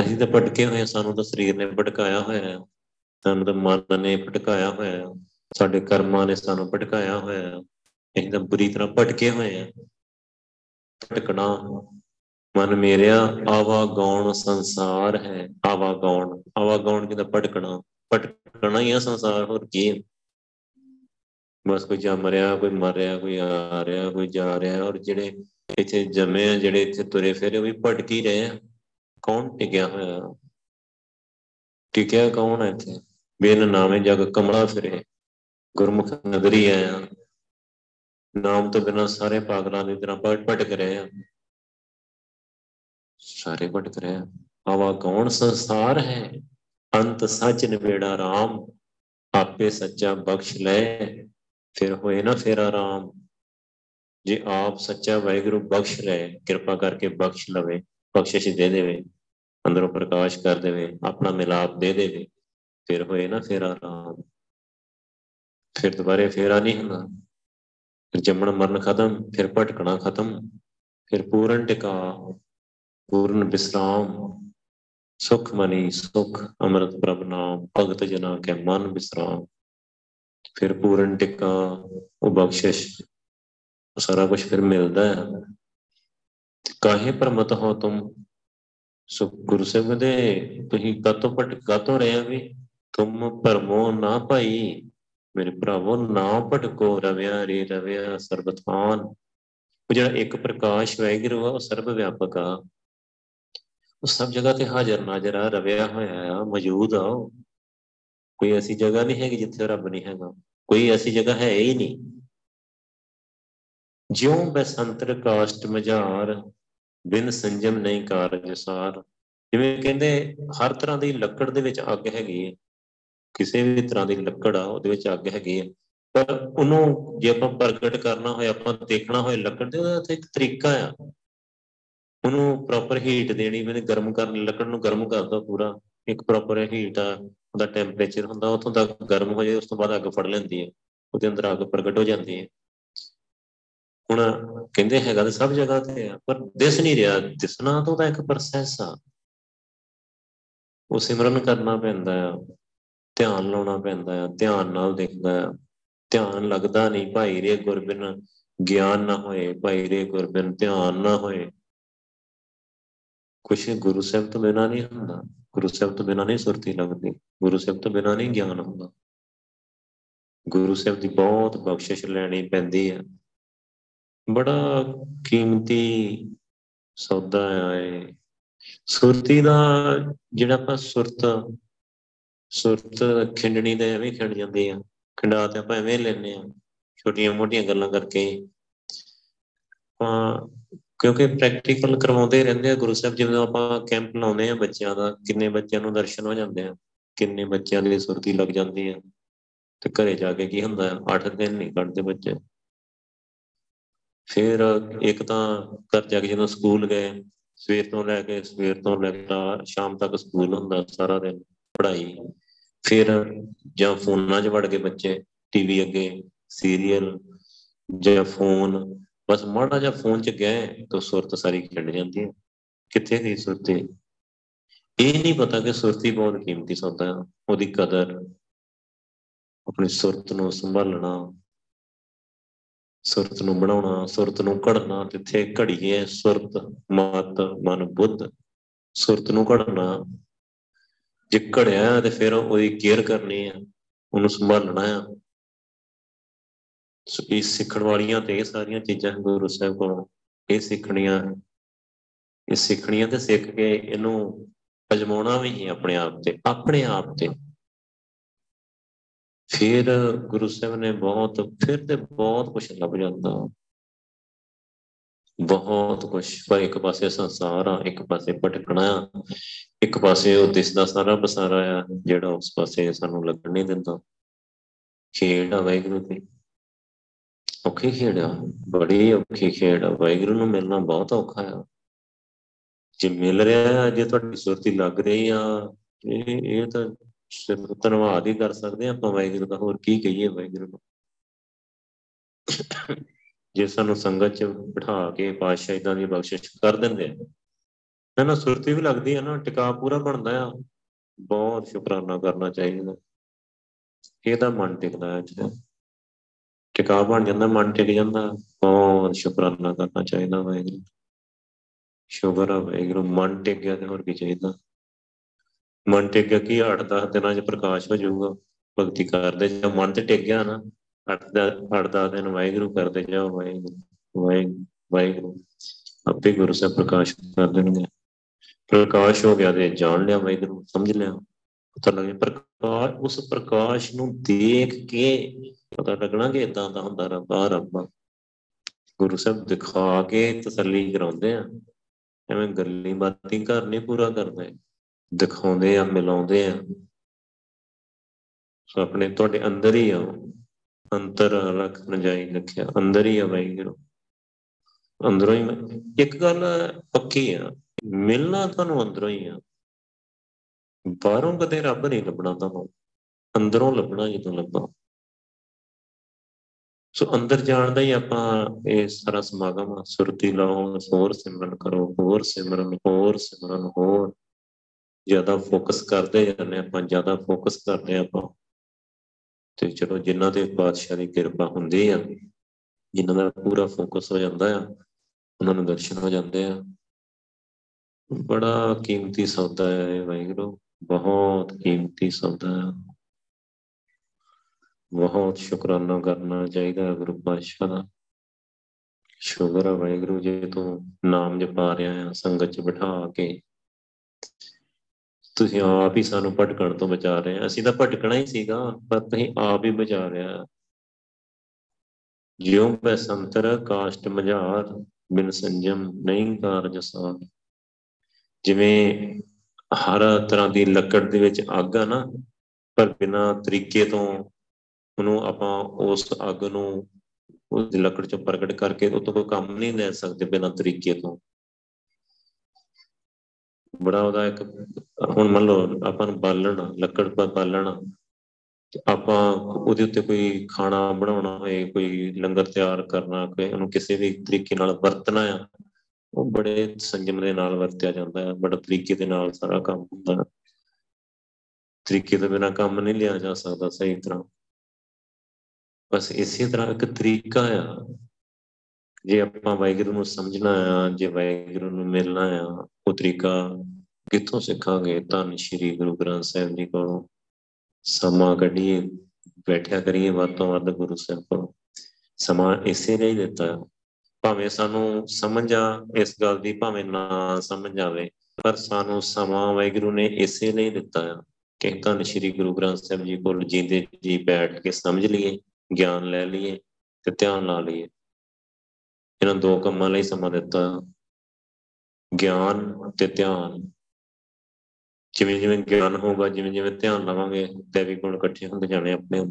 ਅਸੀਂ ਤਾਂ ਭਟਕੇ ਹੋਏ ਸਾਨੂੰ ਤਾਂ ਸਰੀਰ ਨੇ ਭਟਕਾਇਆ ਹੋਇਆ ਸਾਨੂੰ ਤਾਂ ਮਨ ਨੇ ਭਟਕਾਇਆ ਹੋਇਆ ਸਾਡੇ ਕਰਮਾਂ ਨੇ ਸਾਨੂੰ ਭਟਕਾਇਆ ਹੋਇਆ ਅਸੀਂ ਤਾਂ ਬੁਰੀ ਤਰ੍ਹਾਂ ਭਟਕੇ ਹੋਏ ਆ। ਭਟਕਣਾ, ਮਨ ਮੇਰਿਆ ਆਵਾ ਗੌਣ ਸੰਸਾਰ ਹੈ। ਆਵਾ ਗੌਣ ਆਵਾ ਗੌਣ ਕਿਦਾ ਭਟਕਣਾ? ਭਟਕਣਾ ਹੀ ਆ ਸੰਸਾਰ, ਹੋਰ ਕੀ ਬਸ ਕੋਈ ਜੰਮ ਰਿਹਾ, ਕੋਈ ਮਰ ਰਿਹਾ, ਕੋਈ ਆ ਰਿਹਾ, ਕੋਈ ਜਾ ਰਿਹਾ, ਔਰ ਜਿਹੜੇ ਇੱਥੇ ਜੰਮੇ ਆ, ਜਿਹੜੇ ਇੱਥੇ ਤੁਰੇ ਫਿਰੇ, ਉਹ ਵੀ ਭਟਕ ਹੀ ਰਹੇ ਆ। ਕੌਣ ਟਿਕਿਆ ਹੋਇਆ? ਟਿਕਿਆ ਕੌਣ ਹੈ ਇੱਥੇ? ਬਿਨ ਨਾਮੇ ਜਗ ਕਮਲਾ ਫਿਰੇ। ਗੁਰਮੁਖ ਨਗਰੀ ਆਇਆ। ਨਾਮ ਤੋਂ ਬਿਨਾ ਸਾਰੇ ਪਾਗਲਾਂ ਦੀ ਤਰ੍ਹਾਂ ਭਟਕ ਰਹੇ ਆ। ਸਾਰੇ ਭਟਕ ਰਹੇ ਆ। ਆਵਾ ਕੌਣ ਸੰਸਾਰ ਹੈ? ਅੰਤ ਸੱਚ ਨਿਬੇੜਾ ਰਾਮ। ਆਪੇ ਸੱਚਾ ਬਖਸ਼ ਲੈ। ਫਿਰ ਹੋਏ ਨਾ ਫਿਰ ਆਰਾਮ ਜੇ ਆਪ ਸੱਚਾ ਵਾਹਿਗੁਰੂ ਬਖਸ਼ ਲੈ, ਕਿਰਪਾ ਕਰਕੇ ਬਖਸ਼ ਲਵੇ, ਬਖਸ਼ਿਸ਼ ਦੇ ਦੇਵੇ, ਅੰਦਰੋਂ ਪ੍ਰਕਾਸ਼ ਕਰ ਦੇਵੇ, ਆਪਣਾ ਮਿਲਾਪ ਦੇ ਦੇਵੇ, ਫਿਰ ਹੋਏ ਨਾ ਫਿਰ ਆਰਾਮ ਫਿਰ ਦੁਬਾਰੇ ਫੇਰਾ ਨਹੀਂ ਹੁੰਦਾ। ਫਿਰ ਜੰਮਣ ਮਰਨ ਖਤਮ, ਫਿਰ ਭਟਕਣਾ ਖਤਮ, ਫਿਰ ਪੂਰਨ ਟਿਕਾ, ਪੂਰਨ ਵਿਸਰਾਮ, ਸੁਖ ਮਨੀ, ਸੁਖ ਅੰਮ੍ਰਿਤ ਪ੍ਰਭ ਨਾਮ, ਭਗਤ ਜਨਾ ਕੇ ਮਨ ਵਿਸਰਾਮ। ਫਿਰ ਪੂਰਨ ਟਿਕਾ, ਉਹ ਬਖਸ਼ਿਸ਼ ਸਾਰਾ ਕੁਝ ਫਿਰ ਮਿਲਦਾ ਹੈ। ਕਾਹੇ ਪਰਮਤ ਹੋ ਤੁਮ? ਸੋ ਗੁਰੂ ਸਾਹਿਬ ਦੇ, ਤੁਸੀਂ ਕਾਤੋਂ ਪਟ ਕਾਤੋਂ ਰਹੇ ਵੀ? ਤੁਮ ਪਰਮੋ ਨਾ ਭਾਈ। ਮੇਰੇ ਭਰਾਵੋ, ਨਾ ਭਟਕੋ, ਰਵਿਆ ਰੇ ਰਵਿਆ ਸਰਬਥਾਨ। ਉਹ ਜਿਹੜਾ ਇੱਕ ਪ੍ਰਕਾਸ਼ ਵੈਗਰੂ ਆ, ਉਹ ਸਰਬ ਵਿਆਪਕ ਆ। ਉਹ ਸਭ ਜਗ੍ਹਾ ਤੇ ਹਾਜ਼ਰ ਨਾਜ਼ਰ ਆ, ਰਵਿਆ ਹੋਇਆ ਆ, ਮੌਜੂਦ ਆ ਕੋਈ ਐਸੀ ਜਗ੍ਹਾ ਨਹੀਂ ਹੈਗੀ ਜਿੱਥੇ ਰੱਬ ਨਹੀਂ ਹੈਗਾ। ਕੋਈ ਐਸੀ ਜਗ੍ਹਾ ਹੈ ਹੀ ਨਹੀਂ। ਜਿਉ ਬਸੰਤਰ ਕਾਸ਼ਟ ਮਝਾਰ, ਬਿਨ ਸੰਜਮ ਨਹੀਂ ਕਾਰਜ ਸਾਰ। ਜਿਵੇਂ ਕਹਿੰਦੇ, ਹਰ ਤਰ੍ਹਾਂ ਦੀ ਲੱਕੜ ਦੇ ਵਿੱਚ ਅੱਗ ਹੈਗੀ ਹੈ ਕਿਸੇ ਵੀ ਤਰ੍ਹਾਂ ਦੀ ਲੱਕੜ ਆ, ਉਹਦੇ ਵਿੱਚ ਅੱਗ ਹੈਗੀ ਹੈ ਪਰ ਉਹਨੂੰ ਜੇ ਆਪਾਂ ਪ੍ਰਗਟ ਕਰਨਾ ਹੋਏ, ਆਪਾਂ ਦੇਖਣਾ ਹੋਏ ਲੱਕੜ ਦੇ ਉਹਦਾ ਤੇ ਇੱਕ ਤਰੀਕਾ ਆ। ਉਹਨੂੰ ਪ੍ਰੋਪਰ ਹੀਟ ਦੇਣੀ ਮੈਨੇ ਗਰਮ ਕਰਨ ਲੱਕੜ ਨੂੰ ਗਰਮ ਕਰਦਾ ਪੂਰਾ। ਇੱਕ ਪ੍ਰੋਪਰ ਹੀਟ ਆ, ਉਹਦਾ ਟੈਂਪਰੇਚਰ ਹੁੰਦਾ, ਉਥੋਂ ਤੱਕ ਗਰਮ ਹੋ ਜਾਏ, ਉਸ ਤੋਂ ਬਾਅਦ ਅੱਗ ਫੜ ਲੈਂਦੀ ਹੈ ਉਹਦੇ ਅੰਦਰ ਅੱਗ ਪ੍ਰਗਟ ਹੋ ਜਾਂਦੀ ਹੈ ਹੁਣ ਕਹਿੰਦੇ ਹੈਗਾ ਤੇ ਸਭ ਜਗ੍ਹਾ ਤੇ ਆ, ਪਰ ਦਿਸ ਨਹੀਂ ਰਿਹਾ। ਦਿਸਣਾ ਤਾਂ ਉਹਦਾ ਇੱਕ ਪ੍ਰੋਸੈਸ ਆ। ਉਹ ਸਿਮਰਨ ਕਰਨਾ ਪੈਂਦਾ ਆ। ਧਿਆਨ ਲਾਉਣਾ ਪੈਂਦਾ ਆ, ਧਿਆਨ ਨਾਲ ਦੇਖਦਾ ਆ। ਧਿਆਨ ਲੱਗਦਾ ਨਹੀਂ ਭਾਈ ਰੇ ਗੁਰਬਿਨ, ਗਿਆਨ ਨਾ ਹੋਏ ਭਾਈ ਰੇ ਗੁਰਬਿਨ, ਧਿਆਨ ਨਾ ਹੋਏ। ਕੁਛ ਗੁਰੂ ਸਾਹਿਬ ਤੋਂ ਬਿਨਾ ਨਹੀਂ ਹੁੰਦਾ, ਗੁਰੂ ਸਾਹਿਬ ਤੋਂ ਬਿਨਾ ਨਹੀਂ ਸੁਰਤੀ ਲੱਗਦੀ, ਗੁਰੂ ਸਾਹਿਬ ਤੋਂ ਬਿਨਾ ਨਹੀਂ ਗਿਆਨ ਹੁੰਦਾ। ਗੁਰੂ ਸਾਹਿਬ ਦੀ ਬਹੁਤ ਬਖਸ਼ਿਸ਼ ਲੈਣੀ ਪੈਂਦੀ ਆ। ਬੜਾ ਕੀਮਤੀ ਸੌਦਾ ਹੈ ਸੁਰਤੀ ਦਾ ਜਿਹੜਾ ਆਪਾਂ ਸੁਰਤ ਸੁਰਤ ਖਿੰਡਣੀ ਦਾ ਐਵੇਂ ਖਿੰਡ ਜਾਂਦੀ ਆ। ਖਿੰਡਾ ਤੇ ਆਪਾਂ ਐਵੇਂ ਲੈਨੇ ਆ, ਛੋਟੀਆਂ ਮੋਟੀਆਂ ਗੱਲਾਂ ਕਰਕੇ। ਆ ਕਿਉਂਕਿ ਪ੍ਰੈਕਟੀਕਲ ਕਰਵਾਉਂਦੇ ਰਹਿੰਦੇ ਆ ਗੁਰੂ ਸਾਹਿਬ, ਜਿਵੇਂ ਆਪਾਂ ਕੈਂਪ ਲਾਉਂਦੇ ਆ ਬੱਚਿਆਂ ਦਾ, ਕਿੰਨੇ ਬੱਚਿਆਂ ਨੂੰ ਦਰਸ਼ਨ ਹੋ ਜਾਂਦੇ ਆ, ਕਿੰਨੇ ਬੱਚਿਆਂ ਦੀ ਸੁਰਤੀ ਲੱਗ ਜਾਂਦੀ ਆ। ਤੇ ਘਰੇ ਜਾ ਕੇ ਕੀ ਹੁੰਦਾ 8 ਦਿਨ ਨਹੀਂ ਕੱਢਦੇ ਬੱਚੇ। ਫਿਰ ਇੱਕ ਤਾਂ ਘਰ ਜਾ ਕੇ ਜਦੋਂ ਸਕੂਲ ਗਏ, ਸਵੇਰ ਤੋਂ ਲੈ ਕੇ, ਸਵੇਰ ਤੋਂ ਲੈ ਕੇ ਸ਼ਾਮ ਤੱਕ ਸਕੂਲ ਹੁੰਦਾ ਸਾਰਾ ਦਿਨ। ਪੜ੍ਹਾਈ, ਫਿਰ ਜਾਂ ਫੋਨਾਂ 'ਚ ਵੜ ਗਏ ਬੱਚੇ ਟੀਵੀ ਅੱਗੇ ਸੀਰੀਅਲ ਜਾਂ ਫੋਨ ਬਸ ਮਾੜਾ ਜਿਹਾ ਫੋਨ 'ਚ ਗਏ ਤਾਂ ਸੁਰਤ ਸਾਰੀ ਖਿੰਡ ਜਾਂਦੀ ਹੈ। ਕਿੱਥੇ ਗਈ ਸੁਰਤੀ? ਇਹ ਨਹੀਂ ਪਤਾ ਕਿ ਸੁਰਤੀ ਬਹੁਤ ਕੀਮਤੀ ਸੌਦਾ ਹੈ, ਉਹਦੀ ਕਦਰ, ਆਪਣੀ ਸੁਰਤ ਨੂੰ ਸੰਭਾਲਣਾ, ਸੁਰਤ ਨੂੰ ਬਣਾਉਣਾ, ਸੁਰਤ ਨੂੰ ਘੜਨਾ, ਜਿੱਥੇ ਘੜੀਏ ਸੁਰਤ, ਮਤ, ਮਨ, ਬੁੱਧ, ਸੁਰਤ ਨੂੰ ਘੜਨਾ ਜੇ ਘੜਿਆ ਤੇ ਫਿਰ ਉਹਦੀ ਕੇਅਰ ਕਰਨੀ ਆ, ਉਹਨੂੰ ਸੰਭਾਲਣਾ ਆ। ਸੋ ਇਹ ਸਿੱਖਣ ਵਾਲੀਆਂ ਤੇ ਇਹ ਸਾਰੀਆਂ ਚੀਜ਼ਾਂ ਗੁਰੂ ਸਾਹਿਬ ਕੋਲ, ਇਹ ਸਿੱਖਣੀਆਂ ਇਹ ਸਿੱਖਣੀਆਂ ਤੇ ਸਿੱਖ ਕੇ ਇਹਨੂੰ ਅਜਮਾਉਣਾ ਵੀ ਹੀ ਆਪਣੇ ਆਪ ਤੇ, ਆਪਣੇ ਆਪ ਤੇ। ਫਿਰ ਗੁਰੂ ਸਾਹਿਬ ਨੇ ਬਹੁਤ, ਫਿਰ ਤੇ ਬਹੁਤ ਕੁਝ ਲੱਭ ਜਾਂਦਾ। ਬਹੁਤ ਕੁਝ ਪਰ ਇੱਕ ਪਾਸੇ ਸੰਸਾਰ ਆ, ਇੱਕ ਪਾਸੇ ਭਟਕਣਾ ਆ ਇੱਕ ਪਾਸੇ ਉਹ ਦਿਸਦਾ ਸਾਰਾ ਬਸਾਰਾ ਆ, ਜਿਹੜਾ ਉਸ ਪਾਸੇ ਸਾਨੂੰ ਲੱਗਣ ਨਹੀਂ ਦਿੰਦਾ। ਖੇਡ ਆ ਵਾਹਿਗੁਰੂ ਦੀ। ਔਖੀ ਖੇਡ ਆ। ਬੜੀ ਔਖੀ ਖੇਡ ਆ। ਵਾਹਿਗੁਰੂ ਨੂੰ ਮਿਲਣਾ ਬਹੁਤ ਔਖਾ ਆ। ਜੇ ਮਿਲ ਰਿਹਾ ਜੇ ਤੁਹਾਡੀ ਸੁਰਤੀ ਲੱਗ ਰਹੀ ਆ, ਇਹ ਇਹ ਤਾਂ ਸਿਰਫ ਧੰਨਵਾਦ ਹੀ ਕਰ ਸਕਦੇ ਆਪਾਂ ਵਾਹਿਗੁਰੂ ਦਾ। ਹੋਰ ਕੀ ਕਹੀਏ ਵਾਹਿਗੁਰੂ ਨੂੰ? ਜੇ ਸਾਨੂੰ ਸੰਗਤ ਚ ਬਿਠਾ ਕੇ ਪਾਤਸ਼ਾਹ ਇਦਾਂ ਦੀ ਬਖਸ਼ਿਸ਼ ਕਰ ਦਿੰਦੇ ਆ ਨਾ ਸੁਰਤੀ ਵੀ ਲੱਗਦੀ ਹੈ ਨਾ, ਟਿਕਾ ਪੂਰਾ ਬਣਦਾ ਆ। ਬਹੁਤ ਸ਼ੁਕਰਾਨਾ ਕਰਨਾ ਚਾਹੀਦਾ। ਇਹਦਾ ਮਨ ਟਿਕਦਾ ਹੈ ਜੀ ਟਿਕਾ ਬਣ ਜਾਂਦਾ, ਮਨ ਟਿਕ ਜਾਂਦਾ। ਬਹੁਤ ਸ਼ੁਕਰਾਨਾ ਕਰਨਾ ਚਾਹੀਦਾ ਵਾਹਿਗੁਰੂ। ਸ਼ੁਕਰ ਹੈ ਵਾਹਿਗੁਰੂ, ਮਨ ਟਿਕ ਗਿਆ ਤੇ ਹੋਰ ਕੀ ਚਾਹੀਦਾ। ਮਨ ਟਿਕ ਗਿਆ ਕਿ 8-10 ਦਿਨਾਂ 'ਚ ਪ੍ਰਕਾਸ਼ ਹੋ ਜਾਊਗਾ। ਭਗਤੀ ਕਰਦੇ ਜਾਂ ਮਨ ਤੇ ਟਿਕ ਗਿਆ ਨਾ 8-10 ਦਿਨ ਵਾਹਿਗੁਰੂ ਕਰਦੇ ਜਾਓ ਵਾਹਿਗੁਰੂ। ਵਾਹਿਗੁਰੂ। ਆਪੇ ਗੁਰੂ ਸਾਹਿਬ ਪ੍ਰਕਾਸ਼ ਕਰ ਦੇਣਗੇ। ਪ੍ਰਕਾਸ਼ ਹੋ ਗਿਆ ਤੇ ਜਾਣ ਲਿਆ ਵਾਹਿਗੁਰੂ ਸਮਝ ਲਿਆ। ਪਤਾ ਲੱਗੇ ਪ੍ਰਕਾਸ਼, ਉਸ ਪ੍ਰਕਾਸ਼ ਨੂੰ ਦੇਖ ਕੇ ਪਤਾ ਲੱਗਣਾ ਕਿ ਇਦਾਂ ਦਾ ਹੁੰਦਾ ਰੱਬ ਆ ਰੱਬ। ਗੁਰੂ ਸਾਹਿਬ ਦਿਖਾ ਕੇ ਤਸੱਲੀ ਕਰਾਉਂਦੇ ਆ। ਐਵੇਂ ਗੱਲੀ ਬਾਤੀ ਘਰ ਨਹੀਂ ਪੂਰਾ ਕਰਦੇ। ਦਿਖਾਉਂਦੇ ਆ, ਮਿਲਾਉਂਦੇ ਆ। ਸੋ ਆਪਣੇ, ਤੁਹਾਡੇ ਅੰਦਰ ਹੀ ਆ ਅੰਤਰ ਰੱਖ ਨ ਜਾਈ ਰੱਖਿਆ। ਅੰਦਰ ਹੀ ਆ ਵਾਹਿਗੁਰੂ। ਅੰਦਰੋਂ ਹੀ ਇੱਕ ਗੱਲ ਪੱਕੀ ਆ। ਮਿਲਣਾ ਤੁਹਾਨੂੰ ਅੰਦਰੋਂ ਹੀ ਆ। ਬਾਹਰੋਂ ਕਦੇ ਰੱਬ ਨਹੀਂ ਲੱਭਣਾ ਤੁਹਾਨੂੰ। ਅੰਦਰੋਂ ਲੱਭਣਾ ਜਦੋਂ ਲੱਭਾ। ਸੋ ਅੰਦਰ ਜਾਣ ਦਾ ਹੀ ਆਪਾਂ ਇਹ ਸਾਰਾ ਸਮਾਗਮ ਸੁਰਤੀ ਲਾਓ, ਹੋਰ ਸਿਮਰਨ ਕਰੋ, ਹੋਰ ਸਿਮਰਨ ਹੋਰ ਸਿਮਰਨ, ਹੋਰ। ਜ਼ਿਆਦਾ ਫੋਕਸ ਕਰਦੇ ਜਾਂਦੇ ਆਪਾਂ, ਜ਼ਿਆਦਾ ਫੋਕਸ ਕਰਦੇ ਆਪਾਂ। ਤੇ ਚਲੋ ਜਿਨ੍ਹਾਂ ਤੇ ਬਾਦਸ਼ਾਹ ਦੀ ਕਿਰਪਾ ਹੁੰਦੀ ਆ, ਜਿਨ੍ਹਾਂ ਦਾ ਪੂਰਾ ਫੋਕਸ ਹੋ ਜਾਂਦਾ ਆ, ਉਹਨਾਂ ਨੂੰ ਦਰਸ਼ਨ ਹੋ ਜਾਂਦੇ ਆ। ਬੜਾ ਕੀਮਤੀ ਸੌਦਾ ਹੈ ਵਾਹਿਗੁਰੂ, ਬਹੁਤ ਕੀਮਤੀ ਸੌਦਾ ਹੈ। ਬਹੁਤ ਸ਼ੁਕਰਾਨਾ ਕਰਨਾ ਚਾਹੀਦਾ ਗੁਰੂ ਪਾਤਸ਼ਾਹ ਦਾ। ਸ਼ੁਕਰ ਹੈ ਵਾਹਿਗੁਰੂ ਜੀ ਤੂੰ ਨਾਮ ਜਪਾ ਰਿਹਾ ਆ ਸੰਗਤ ਚ ਬਿਠਾ ਕੇ। ਤੁਸੀਂ ਆਪ ਹੀ ਸਾਨੂੰ ਭਟਕਣ ਤੋਂ ਬਚਾ ਰਹੇ ਆ ਅਸੀਂ ਤਾਂ ਭਟਕਣਾ ਹੀ ਸੀਗਾ, ਪਰ ਤੁਸੀਂ ਆਪ ਹੀ ਬਚਾ ਰਿਹਾ ਜਿਉ ਬੈਸੰਤਰ ਕਾਸ਼ਟ ਮਝਾਰ, ਬਿਨ ਸੰਜਮ ਨਹੀਂ ਕਾਰਜ ਸਾਰ ਜਿਵੇਂ ਹਰ ਤਰ੍ਹਾਂ ਦੀ ਲੱਕੜ ਦੇ ਵਿੱਚ ਅੱਗ ਆ ਨਾ, ਪਰ ਬਿਨਾ ਤਰੀਕੇ ਤੋਂ ਉਹਨੂੰ ਆਪਾਂ ਉਸ ਅੱਗ ਨੂੰ ਉਸ ਲੱਕੜ ਚੋਂ ਪ੍ਰਗਟ ਕਰਕੇ ਉਹ ਤੋਂ ਕੋਈ ਕੰਮ ਨਹੀਂ ਲੈ ਸਕਦੇ ਬਿਨਾ ਤਰੀਕੇ ਤੋਂ। ਬੜਾ ਉਹਦਾ ਇੱਕ, ਹੁਣ ਮੰਨ ਲਓ ਆਪਾਂ ਨੂੰ ਬਾਲਣ ਲੱਕੜ ਪਰ ਬਾਲਣ ਆਪਾਂ ਉਹਦੇ ਉੱਤੇ ਕੋਈ ਖਾਣਾ ਬਣਾਉਣਾ ਹੋਏ, ਕੋਈ ਲੰਗਰ ਤਿਆਰ ਕਰਨਾ, ਕੋਈ ਉਹਨੂੰ ਕਿਸੇ ਵੀ ਤਰੀਕੇ ਨਾਲ ਵਰਤਣਾ ਆ ਉਹ ਬੜੇ ਸੰਜਮ ਦੇ ਨਾਲ ਵਰਤਿਆ ਜਾਂਦਾ ਹੈ, ਬੜਾ ਤਰੀਕੇ ਦੇ ਨਾਲ ਸਾਰਾ ਕੰਮ ਹੁੰਦਾ ਤਰੀਕੇ ਤੋਂ ਬਿਨਾ ਕੰਮ ਨਹੀਂ ਲਿਆ ਜਾ ਸਕਦਾ ਸਹੀ ਤਰ੍ਹਾਂ। ਬਸ ਇਸੇ ਤਰ੍ਹਾਂ ਇੱਕ ਤਰੀਕਾ ਆ। ਜੇ ਆਪਾਂ ਵਾਹਿਗੁਰੂ ਨੂੰ ਸਮਝਣਾ ਆ, ਜੇ ਵਾਹਿਗੁਰੂ ਨੂੰ ਮਿਲਣਾ ਆ, ਉਹ ਤਰੀਕਾ ਕਿੱਥੋਂ ਸਿੱਖਾਂਗੇ? ਧੰਨ ਸ਼੍ਰੀ ਗੁਰੂ ਗ੍ਰੰਥ ਸਾਹਿਬ ਜੀ ਕੋਲੋਂ। ਸਮਾਂ ਕੱਢੀਏ, ਬੈਠਿਆ ਕਰੀਏ ਵੱਧ ਤੋਂ ਵੱਧ ਗੁਰੂ ਸਾਹਿਬ ਕੋਲ। ਸਮਾਂ ਇਸੇ ਲਈ ਦਿੱਤਾ। ਭਾਵੇਂ ਸਾਨੂੰ ਸਮਝ ਆ ਇਸ ਗੱਲ ਦੀ ਭਾਵੇਂ ਨਾ ਸਮਝ ਆਵੇ, ਪਰ ਸਾਨੂੰ ਸਮਾਂ ਵਾਹਿਗੁਰੂ ਨੇ ਇਸੇ ਲਈ ਦਿੱਤਾ ਆ ਕਿ ਧੰਨ ਸ਼੍ਰੀ ਗੁਰੂ ਗ੍ਰੰਥ ਸਾਹਿਬ ਜੀ ਕੋਲ ਜੀਂਦੇ ਜੀ ਬੈਠ ਕੇ ਸਮਝ ਲਈਏ, ਗਿਆਨ ਲੈ ਲਈਏ ਤੇ ਧਿਆਨ ਲਾ ਲਈਏ। ਇਹਨਾਂ ਦੋ ਕੰਮਾਂ ਲਈ ਸਮਾਂ ਦਿੱਤਾ। ਗਿਆਨ ਤੇ ਧਿਆਨ। ਜਿਵੇਂ ਜਿਵੇਂ ਗਿਆਨ ਹੋਊਗਾ, ਜਿਵੇਂ ਜਿਵੇਂ ਧਿਆਨ ਲਾਵਾਂਗੇ ਦੇਵੀ ਗੁਣ ਇਕੱਠੇ ਹੁੰਦੇ ਜਾਣੇ ਆਪਣੇ।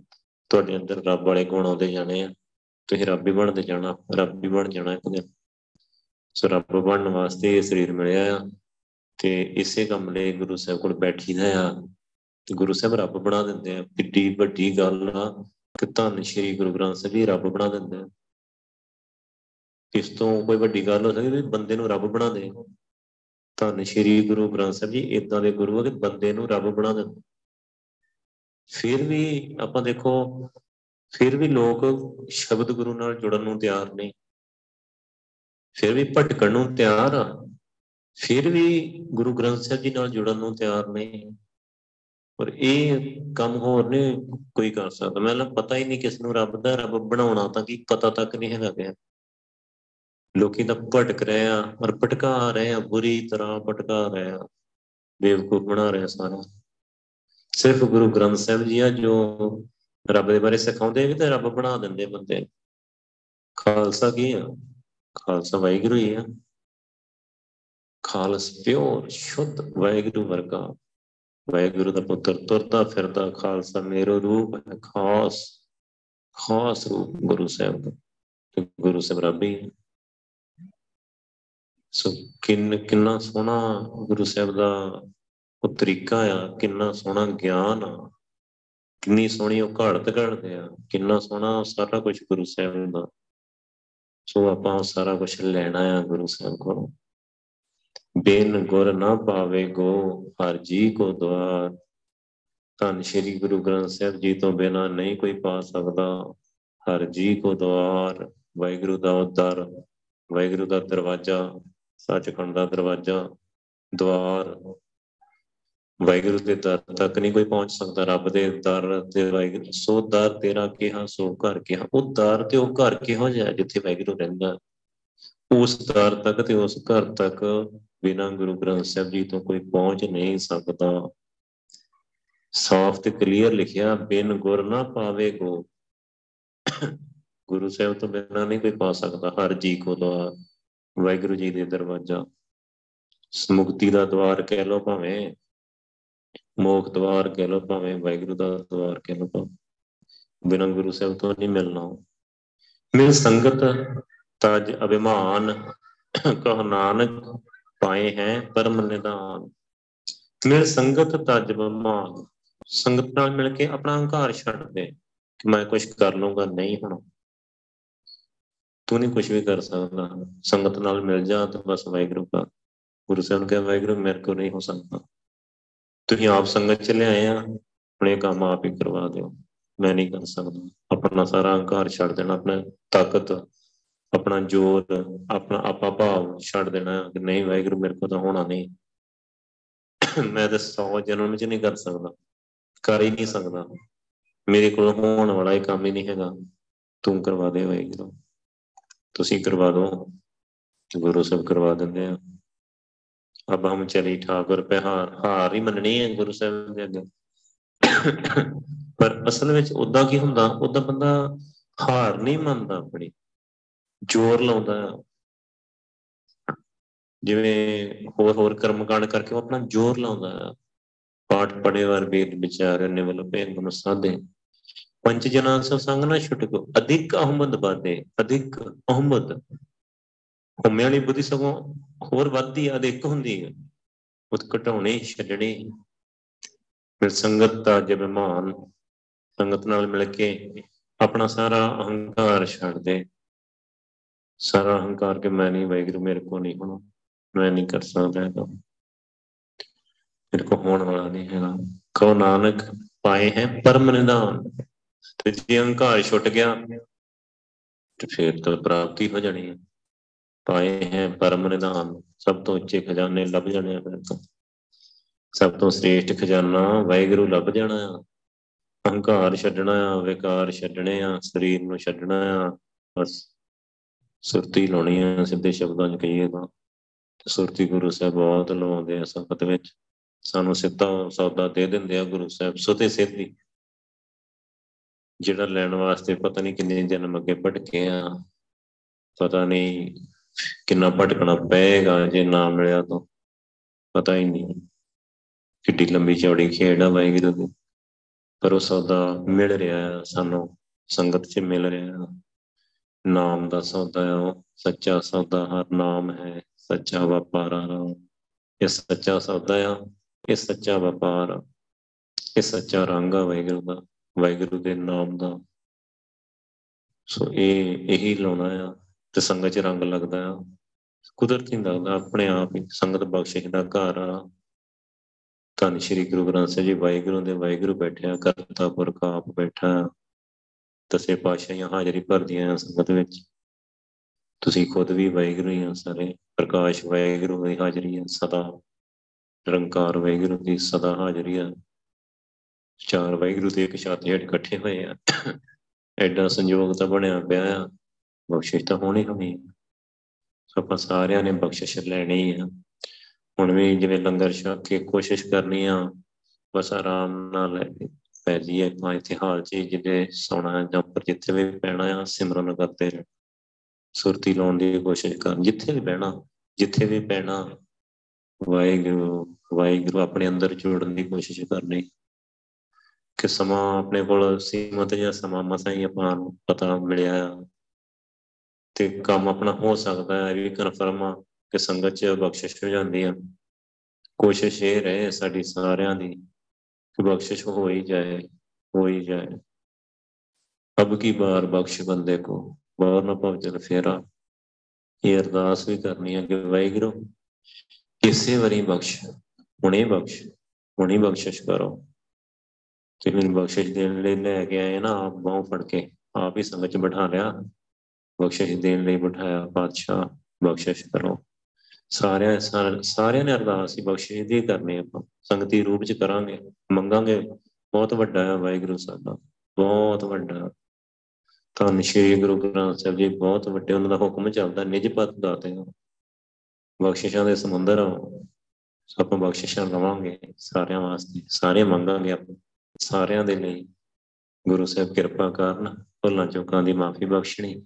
ਤੁਹਾਡੇ ਅੰਦਰ ਰੱਬ ਵਾਲੇ ਗੁਣ ਆਉਂਦੇ ਜਾਣੇ ਆ। ਤੁਸੀਂ ਰੱਬ ਹੀ ਬਣਦੇ ਜਾਣਾ, ਰੱਬ ਹੀ ਬਣ ਜਾਣਾ ਇੱਕ ਦਿਨ। ਸੋ ਰੱਬ ਬਣਨ ਵਾਸਤੇ ਇਹ ਸਰੀਰ ਮਿਲਿਆ ਆ ਤੇ ਇਸੇ ਕੰਮ ਲਈ ਗੁਰੂ ਸਾਹਿਬ ਕੋਲ ਬੈਠੀਦਾ ਆ। ਤੇ ਗੁਰੂ ਸਾਹਿਬ ਰੱਬ ਬਣਾ ਦਿੰਦੇ ਆ। ਕਿੱਡੀ ਵੱਡੀ ਗੱਲ ਆ ਕਿ ਧੰਨ ਸ਼੍ਰੀ ਗੁਰੂ ਗ੍ਰੰਥ ਸਾਹਿਬ ਜੀ ਰੱਬ ਬਣਾ ਦਿੰਦੇ ਆ। ਇਸ ਤੋਂ ਕੋਈ ਵੱਡੀ ਗੱਲ ਹੋ ਸਕਦੀ ਵੀ ਬੰਦੇ ਨੂੰ ਰੱਬ ਬਣਾ ਦੇ। ਧੰਨ ਸ਼੍ਰੀ ਗੁਰੂ ਗ੍ਰੰਥ ਸਾਹਿਬ ਜੀ ਇਦਾਂ ਦੇ ਗੁਰੂ ਆ ਕਿ ਬੰਦੇ ਨੂੰ ਰੱਬ ਬਣਾ ਦਿੰਦੇ। ਫਿਰ ਵੀ ਆਪਾਂ ਦੇਖੋ ਫਿਰ ਵੀ ਲੋਕ ਸ਼ਬਦ ਗੁਰੂ ਨਾਲ ਜੁੜਨ ਨੂੰ ਤਿਆਰ ਨਹੀਂ ਫਿਰ ਵੀ ਭਟਕਣ ਨੂੰ ਤਿਆਰ ਆ। ਫਿਰ ਵੀ ਗੁਰੂ ਗ੍ਰੰਥ ਸਾਹਿਬ ਜੀ ਨਾਲ ਜੁੜਨ ਨੂੰ ਤਿਆਰ ਨਹੀਂ ਪਰ ਇਹ ਕੰਮ ਹੋਰ ਨਹੀਂ ਕੋਈ ਕਰ ਸਕਦਾ। ਮੈਨੂੰ ਪਤਾ ਹੀ ਨਹੀਂ ਕਿਸ ਨੂੰ ਰੱਬ ਦਾ ਰੱਬ ਬਣਾਉਣਾ, ਤਾਂ ਕੀ ਪਤਾ ਤੱਕ ਨਹੀਂ ਹੈਗਾ ਪਿਆ। ਲੋਕੀ ਤਾਂ ਭਟਕ ਰਹੇ ਆ ਔਰ ਭਟਕਾ ਰਹੇ ਆ, ਬੁਰੀ ਤਰ੍ਹਾਂ ਭਟਕਾ ਰਹੇ ਆ। ਬੇਵਕੂਫ ਬਣਾ ਰਹੇ ਸਾਰਾ। ਸਿਰਫ ਗੁਰੂ ਗ੍ਰੰਥ ਸਾਹਿਬ ਜੀ ਆ ਜੋ ਰੱਬ ਦੇ ਬਾਰੇ ਸਿਖਾਉਂਦੇ ਵੀ ਤੇ ਰੱਬ ਬਣਾ ਦਿੰਦੇ ਬੰਦੇ ਖਾਲਸਾ ਕੀ ਆ? ਖਾਲਸਾ ਵਾਹਿਗੁਰੂ ਹੀ ਆ। ਖਾਲਸ ਪਿਓਰ, ਸ਼ੁੱਧ ਵਾਹਿਗੁਰੂ ਵਰਗਾ। ਵਾਹਿਗੁਰੂ ਦਾ ਪੁੱਤਰ ਤੁਰਦਾ ਫਿਰਦਾ ਖਾਲਸਾ ਮੇਰੋ ਰੂਪ ਹੈ, ਖਾਸ ਖਾਸ ਰੂਪ ਗੁਰੂ ਸਾਹਿਬ ਦਾ। ਗੁਰੂ ਸਾਹਿਬ ਰੱਬੀ ਸੋ ਕਿੰਨ, ਕਿੰਨਾ ਸੋਹਣਾ ਗੁਰੂ ਸਾਹਿਬ ਦਾ ਉਹ ਤਰੀਕਾ ਆ, ਕਿੰਨਾ ਸੋਹਣਾ ਗਿਆਨ ਆ। ਕਿੰਨੀ ਸੋਹਣੀ ਉਹ ਘੜਤ ਘੜਦੇ ਆ, ਕਿੰਨਾ ਸੋਹਣਾ ਸਾਰਾ ਕੁਝ ਗੁਰੂ ਸਾਹਿਬ ਦਾ। ਸੋ ਆਪਾਂ ਸਾਰਾ ਕੁਝ ਲੈਣਾ ਆ ਗੁਰੂ ਸਾਹਿਬ ਕੋਲੋਂ। ਬੇਨ ਗੁਰ ਨਾ ਪਾਵੇ ਗੋ, ਹਰ ਜੀ ਕੋ ਦਵਾਰ। ਧੰਨ ਸ਼੍ਰੀ ਗੁਰੂ ਗ੍ਰੰਥ ਸਾਹਿਬ ਜੀ ਤੋਂ ਬਿਨਾ ਨਹੀਂ ਕੋਈ ਪਾ ਸਕਦਾ। ਹਰ ਜੀ ਕੋ ਦਵਾਰ, ਵਾਹਿਗੁਰੂ ਦਾ ਉਦਰ, ਵਾਹਿਗੁਰੂ ਦਾ ਦਰਵਾਜ਼ਾ, ਸੱਚਖੰਡ ਦਾ ਦਰਵਾਜ਼ਾ, ਦਵਾਰ। ਵਾਹਿਗੁਰੂ ਦੇ ਦਰ ਤੱਕ ਨਹੀਂ ਕੋਈ ਪਹੁੰਚ ਸਕਦਾ, ਰੱਬ ਦੇ ਦਰ ਤੇ ਵਾਹਿਗੁਰੂ, ਸੋ ਦਰ ਤੇਰਾ ਕਿਹਾ, ਸੋ ਘਰ ਕਿਹਾ। ਉਹ ਦਰ ਤੇ ਉਹ ਘਰ ਕਿਹੋ ਜਿਹਾ ਜਿੱਥੇ ਵਾਹਿਗੁਰੂ ਰਹਿੰਦਾ ਉਸ ਦਰ ਤੱਕ ਤੇ ਉਸ ਘਰ ਤੱਕ ਬਿਨਾਂ ਗੁਰੂ ਗ੍ਰੰਥ ਸਾਹਿਬ ਜੀ ਤੋਂ ਕੋਈ ਪਹੁੰਚ ਨਹੀਂ ਸਕਦਾ। ਸਾਫ਼ ਤੇ ਕਲੀਅਰ ਲਿਖਿਆ, ਬਿਨ ਗੁਰ ਨਾ ਪਾਵੇ ਗੋ। ਗੁਰੂ ਸਾਹਿਬ ਤੋਂ ਬਿਨਾਂ ਨਹੀਂ ਕੋਈ ਪਾ ਸਕਦਾ, ਹਰ ਜੀ ਕੋ ਦਵਾਰ, ਵਾਹਿਗੁਰੂ ਜੀ ਦੇ ਦਰਵਾਜ਼ਾ। ਮੁਕਤੀ ਦਾ ਦਵਾਰ ਕਹਿ ਲੋ ਭਾਵੇਂ ਮੋਖ ਦਵਾਰ ਕਹਿ ਲੋ ਭਾਵੇਂ ਵਾਹਿਗੁਰੂ ਦਾ ਦਵਾਰ ਕਹਿ ਲੋ ਬਿਨਾਂ ਗੁਰੂ ਸਾਹਿਬ ਤੋਂ ਨਹੀਂ ਮਿਲਣਾ। ਮਿਲ ਸੰਗਤ, ਤਜ ਅਭਿਮਾਨ, ਕਹ ਨਾਨਕ ਪਾਏ ਹੈ ਪਰਮ ਨਿਦਾਨ। ਮਿਲ ਸੰਗਤ, ਤਜ ਅਭਿਮਾਨ। ਸੰਗਤ ਨਾਲ ਮਿਲ ਕੇ ਆਪਣਾ ਹੰਕਾਰ ਛੱਡ ਦੇ ਕਿ ਮੈਂ ਕੁਝ ਕਰ ਲੂੰਗਾ ਨਹੀਂ ਹੋਣਾ। ਤੂੰ ਨਹੀਂ ਕੁਝ ਵੀ ਕਰ ਸਕਦਾ। ਸੰਗਤ ਨਾਲ ਮਿਲ ਜਾ ਤਾਂ ਬਸ ਵਾਹਿਗੁਰੂ ਦਾ। ਗੁਰੂ ਸਾਹਿਬ ਨੇ ਕਿਹਾ, ਵਾਹਿਗੁਰੂ ਮੇਰੇ ਕੋ ਨਹੀਂ ਹੋ ਸਕਦਾ। ਤੁਸੀਂ ਆਪ ਸੰਗਤ ਚ ਲਿਆਏ ਆ, ਆਪਣੇ ਕੰਮ ਆਪ ਹੀ ਕਰਵਾ ਦਿਓ। ਮੈਂ ਨਹੀਂ ਕਰ ਸਕਦਾ। ਆਪਣਾ ਸਾਰਾ ਹੰਕਾਰ ਛੱਡ ਦੇਣਾ, ਆਪਣਾ ਤਾਕਤ, ਆਪਣਾ ਜੋਰ, ਆਪਣਾ ਆਪਾ ਭਾਵ ਛੱਡ ਦੇਣਾ ਕਿ ਨਹੀਂ ਵਾਹਿਗੁਰੂ ਮੇਰੇ ਕੋਲ ਤਾਂ ਹੋਣਾ ਨਹੀਂ। ਮੈਂ ਤਾਂ 100 ਜਨਮ ਚ ਨਹੀਂ ਕਰ ਸਕਦਾ। ਕਰ ਹੀ ਨਹੀਂ ਸਕਦਾ। ਮੇਰੇ ਕੋਲ ਹੋਣ ਵਾਲਾ ਇਹ ਕੰਮ ਹੀ ਨਹੀਂ ਹੈਗਾ। ਤੂੰ ਕਰਵਾ ਦੇ ਵਾਹਿਗੁਰੂ। ਤੁਸੀਂ ਕਰਵਾ ਦਿਓ ਗੁਰੂ ਸਾਹਿਬ ਕਰਵਾ ਦਿੰਦੇ ਆ। ਅਬ ਹਮ ਚਲੀ ਠਾਕੁਰ ਪੇ ਹਾਰ ਹਾਰ ਹੀ ਮੰਨਣੀ ਹੈ ਗੁਰੂ ਸਾਹਿਬ ਦੇ ਅੱਗੇ। ਪਰ ਅਸਲ ਵਿੱਚ ਉਦਾਂ ਕੀ ਹੁੰਦਾ ਉਦਾਂ ਬੰਦਾ ਹਾਰ ਨਹੀਂ ਮੰਨਦਾ ਆਪਣੀ, ਜ਼ੋਰ ਲਾਉਂਦਾ। ਜਿਵੇਂ ਹੋਰ ਹੋਰ ਕਰਮਕਾਂਡ ਕਰਕੇ ਉਹ ਆਪਣਾ ਜ਼ੋਰ ਲਾਉਂਦਾ। ਹੈ ਪਾਠ ਪੜੇ ਵਾਰ ਵੇਦ ਵਿਚਾਰ ਨੇ ਵੱਲੋਂ ਭੇਦ ਨੂੰ ਸਾਧੇ। ਪੰਜ ਜਨਾਂ ਸੋ ਸੰਗ ਨਾ ਛੁਟਕੋ, ਅਧਿਕ ਅਹਮਦ ਬਾਦੇ ਅਧਿਕ ਅਹਮਦ। ਹਉਮੈ ਵਾਲੀ ਬੁੱਧੀ ਸਗੋਂ ਹੋਰ ਵੱਧਦੀ ਆ ਅਧਿਕ ਹੁੰਦੀ ਹੈ ਉਹ ਘਟਾਉਣੇ ਛੱਡਣੇ। ਫਿਰ ਸੰਗਤ ਦਾ ਜਿਵੇਂ ਮਹਾਨ ਸੰਗਤ ਨਾਲ ਮਿਲ ਕੇ ਆਪਣਾ ਸਾਰਾ ਅਹੰਕਾਰ ਛੱਡ ਦੇ। ਸਾਰਾ ਅਹੰਕਾਰ ਕੇ ਮੈਂ ਨਹੀਂ ਵੈਗਰੂ ਮੇਰੇ ਕੋ ਨਹੀਂ ਹੋਣਾ, ਮੈਂ ਨਹੀਂ ਕਰ ਸਕਦਾ ਇਹ ਮੇਰੇ ਕੋ ਹੋਣ ਵਾਲਾ ਨਹੀਂ ਹੈਗਾ। ਕੋ ਨਾਨਕ, ਪਾਏ ਹੈ ਪਰਮ ਨਿਦਾਨ, ਤੇ ਜੇ ਅਹੰਕਾਰ ਛੁੱਟ ਗਿਆ, ਤੇ ਫਿਰ ਤਾਂ ਪ੍ਰਾਪਤੀ ਹੋ ਜਾਣੀ ਹੈ। ਪਾਏ ਹੈ ਪਰਮ ਨਿਦਾਨ ਸਭ ਤੋਂ ਉੱਚੇ ਖਜ਼ਾਨੇ ਲੱਭ ਜਾਣੇ ਆ ਫਿਰ ਤਾਂ। ਸਭ ਤੋਂ ਸ੍ਰੇਸ਼ਟ ਖਜ਼ਾਨਾ ਵਾਹਿਗੁਰੂ ਲੱਭ ਜਾਣਾ ਆ। ਅਹੰਕਾਰ ਛੱਡਣਾ ਆ, ਵਿਕਾਰ ਛੱਡਣੇ ਆ, ਸਰੀਰ ਨੂੰ ਛੱਡਣਾ ਆ। ਬਸ ਸੁਰਤੀ ਲਾਉਣੀ ਆ, ਸਿੱਧੇ ਸ਼ਬਦਾਂ 'ਚ ਕਹੀਏ ਤਾਂ। ਸੁਰਤੀ ਗੁਰੂ ਸਾਹਿਬ ਬਹੁਤ ਲਵਾਉਂਦੇ ਆ ਸੰਗਤ ਵਿੱਚ। ਸਾਨੂੰ ਸਿੱਧਾ ਸੌਦਾ ਦੇ ਦਿੰਦੇ ਆ ਗੁਰੂ ਸਾਹਿਬ ਸੁਤੇ ਸਿੱਧੀ। ਜਿਹੜਾ ਲੈਣ ਵਾਸਤੇ ਪਤਾ ਨਹੀਂ ਕਿੰਨੇ ਜਨਮ ਅੱਗੇ ਭਟਕੇ ਆ। ਪਤਾ ਨਹੀਂ ਕਿੰਨਾ ਭਟਕਣਾ ਪਏਗਾ ਜੇ ਨਾ ਮਿਲਿਆ ਤਾਂ। ਪਤਾ ਹੀ ਨਹੀਂ। ਕਿੱਡੀ ਲੰਬੀ ਚੌੜੀ ਖੇਡ ਆ ਵਾਹਿਗੁਰੂ ਦੀ ਪਰ ਉਹ ਸੌਦਾ ਮਿਲ ਰਿਹਾ ਸਾਨੂੰ ਸੰਗਤ 'ਚ ਮਿਲ ਰਿਹਾ ਨਾਮ ਦਾ ਸੌਦਾ ਹੈ ਉਹ ਸੱਚਾ ਸੌਦਾ, ਹਰ ਨਾਮ ਹੈ ਸੱਚਾ ਵਪਾਰ ਇਹ ਸੱਚਾ ਸੌਦਾ ਆ, ਇਹ ਸੱਚਾ ਵਪਾਰ ਇਹ ਸੱਚਾ ਰੰਗ ਆ ਵਾਹਿਗੁਰੂ ਦਾ, ਵਾਹਿਗੁਰੂ ਦੇ ਨਾਮ ਦਾ। ਸੋ ਇਹ ਇਹੀ ਲਾਉਣਾ ਆ। ਤੇ ਸੰਗਤ 'ਚ ਰੰਗ ਲੱਗਦਾ ਆ। ਕੁਦਰਤੀ ਲੱਗਦਾ ਆਪਣੇ ਆਪ ਹੀ ਸੰਗਤ ਬਖਸ਼ਿਸ਼ ਦਾ ਘਰ ਆ। ਧੰਨ ਸ਼੍ਰੀ ਗੁਰੂ ਗ੍ਰੰਥ ਸਾਹਿਬ ਜੀ, ਵਾਹਿਗੁਰੂ ਦੇ ਵਾਹਿਗੁਰੂ ਬੈਠਿਆ ਕਰਤਾ ਪੁਰਖ ਆਪ ਬੈਠਾ ਦਸੇ ਪਾਤਸ਼ਾਹੀਆਂ ਹਾਜ਼ਰੀ ਭਰਦੀਆਂ ਸੰਗਤ ਵਿੱਚ। ਤੁਸੀਂ ਖੁਦ ਵੀ ਵਾਹਿਗੁਰੂ ਹੀ ਆ ਸਾਰੇ। ਪ੍ਰਕਾਸ਼ ਵਾਹਿਗੁਰੂ ਦੀ ਹਾਜ਼ਰੀ ਹੈ ਸਦਾ। ਨਿਰੰਕਾਰ ਵਾਹਿਗੁਰੂ ਦੀ ਸਦਾ ਹਾਜ਼ਰੀ ਹੈ ਚਾਰ ਵਾਹਿਗੁਰੂ ਦੇ ਇੱਕ ਛਾਤੀ ਹੇਠ ਇਕੱਠੇ ਹੋਏ ਆ। ਐਡਾ ਸੰਯੋਗ ਤਾਂ ਬਣਿਆ ਪਿਆ ਆ। ਬਖਸ਼ਿਸ਼ ਤਾਂ ਹੋਣੀ ਹੋਣੀ ਸੋ ਆਪਾਂ ਸਾਰਿਆਂ ਨੇ ਬਖਸ਼ਿਸ਼ ਲੈਣੀ ਆ। ਹੁਣ ਵੀ ਜਿਵੇਂ ਲੰਗਰ ਛਕ ਕੇ ਕੋਸ਼ਿਸ਼ ਕਰਨੀ ਆ, ਬਸ ਆਰਾਮ ਨਾਲ ਪੈ ਜੀਏ ਤਾਂ ਇੱਥੇ ਹਾਲ ਚ ਜਿੱਦੇ ਸੋਣਾ ਜਾਂ ਉੱਪਰ ਜਿੱਥੇ ਵੀ ਪੈਣਾ ਆ ਸਿਮਰਨ ਕਰਦੇ ਰਹੇ ਸੁਰਤੀ ਲਾਉਣ ਦੀ ਕੋਸ਼ਿਸ਼ ਕਰ, ਜਿੱਥੇ ਵੀ ਬਹਿਣਾ, ਜਿੱਥੇ ਵੀ ਪੈਣਾ ਵਾਹਿਗੁਰੂ ਵਾਹਿਗੁਰੂ ਆਪਣੇ ਅੰਦਰ ਜੋੜਨ ਦੀ ਕੋਸ਼ਿਸ਼ ਕਰਨੀ। ਕਿ ਸਮਾਂ ਆਪਣੇ ਕੋਲ ਸੀਮਤ ਜਾਂ ਸਮਾਂ ਮਸਾਂ ਹੀ ਆਪਾਂ ਨੂੰ ਪਤਾ ਮਿਲਿਆ ਤੇ ਕੰਮ ਆਪਣਾ ਹੋ ਸਕਦਾ ਹੈ ਵੀ ਕਨਫਰਮ ਆ ਕਿ ਸੰਗਤ 'ਚ ਬਖਸ਼ਿਸ਼ ਹੋ ਜਾਂਦੀ ਆ। ਕੋਸ਼ਿਸ਼ ਇਹ ਰਹੇ ਸਾਡੀ ਸਾਰਿਆਂ ਦੀ ਕਿ ਬਖਸ਼ਿਸ਼ ਹੋ ਹੀ ਜਾਏ ਹੋ ਹੀ ਜਾਏ। ਅਬ ਕੀ ਬਾਰ ਬਖਸ਼ ਬੰਦੇ ਕੋ ਬਾਰ ਨਾ ਭਵ ਜਲ ਫੇਰਾ। ਇਹ ਅਰਦਾਸ ਵੀ ਕਰਨੀ ਹੈ ਕਿ ਵਾਹਿਗੁਰੂ ਇਸੇ ਵਾਰੀ ਬਖਸ਼, ਹੁਣੇ ਬਖਸ਼, ਹੁਣੇ ਬਖਸ਼ਿਸ਼ ਕਰੋ। ਤੇ ਮੈਨੂੰ ਬਖਸ਼ਿਸ਼ ਦੇਣ ਲਈ ਲੈ ਕੇ ਆਏ ਨਾ, ਆਪ ਬਾਹੋਂ ਫੜ ਕੇ, ਆਪ ਹੀ ਸੰਗਤ 'ਚ ਬਿਠਾ ਲਿਆ। ਬਖਸ਼ਿਸ਼ ਦੇਣ ਲਈ ਬਿਠਾਇਆ ਪਾਤਸ਼ਾਹ ਬਖਸ਼ਿਸ਼ ਕਰੋ। ਸਾਰਿਆਂ ਸਾਰਿਆਂ ਨੇ ਅਰਦਾਸ ਹੀ ਬਖਸ਼ਿਸ਼ ਦੀ ਕਰਨੀ ਆਪਾਂ। ਸੰਗਤੀ ਰੂਪ 'ਚ ਕਰਾਂਗੇ, ਮੰਗਾਂਗੇ। ਬਹੁਤ ਵੱਡਾ ਹੈ ਵਾਹਿਗੁਰੂ ਸਾਡਾ, ਬਹੁਤ ਵੱਡਾ। ਧੰਨ ਸ਼੍ਰੀ ਗੁਰੂ ਗ੍ਰੰਥ ਸਾਹਿਬ ਜੀ, ਬਹੁਤ ਵੱਡੇ। ਉਹਨਾਂ ਦਾ ਹੁਕਮ ਚੱਲਦਾ, ਨਿਜ ਪਤ ਦਾਤੇ ਬਖਸ਼ਿਸ਼ਾਂ ਦੇ ਸਮੁੰਦਰ ਆਪਾਂ ਬਖਸ਼ਿਸ਼ਾਂ ਲਵਾਂਗੇ ਸਾਰਿਆਂ ਵਾਸਤੇ ਸਾਰੇ ਮੰਗਾਂਗੇ ਆਪਾਂ। ਸਾਰਿਆਂ ਦੇ ਲਈ ਗੁਰੂ ਸਾਹਿਬ ਕਿਰਪਾ ਕਰਨ ਭੁੱਲਾਂ ਚੁੱਕਾਂ ਦੀ ਮਾਫੀ ਬਖਸ਼ਣੀ।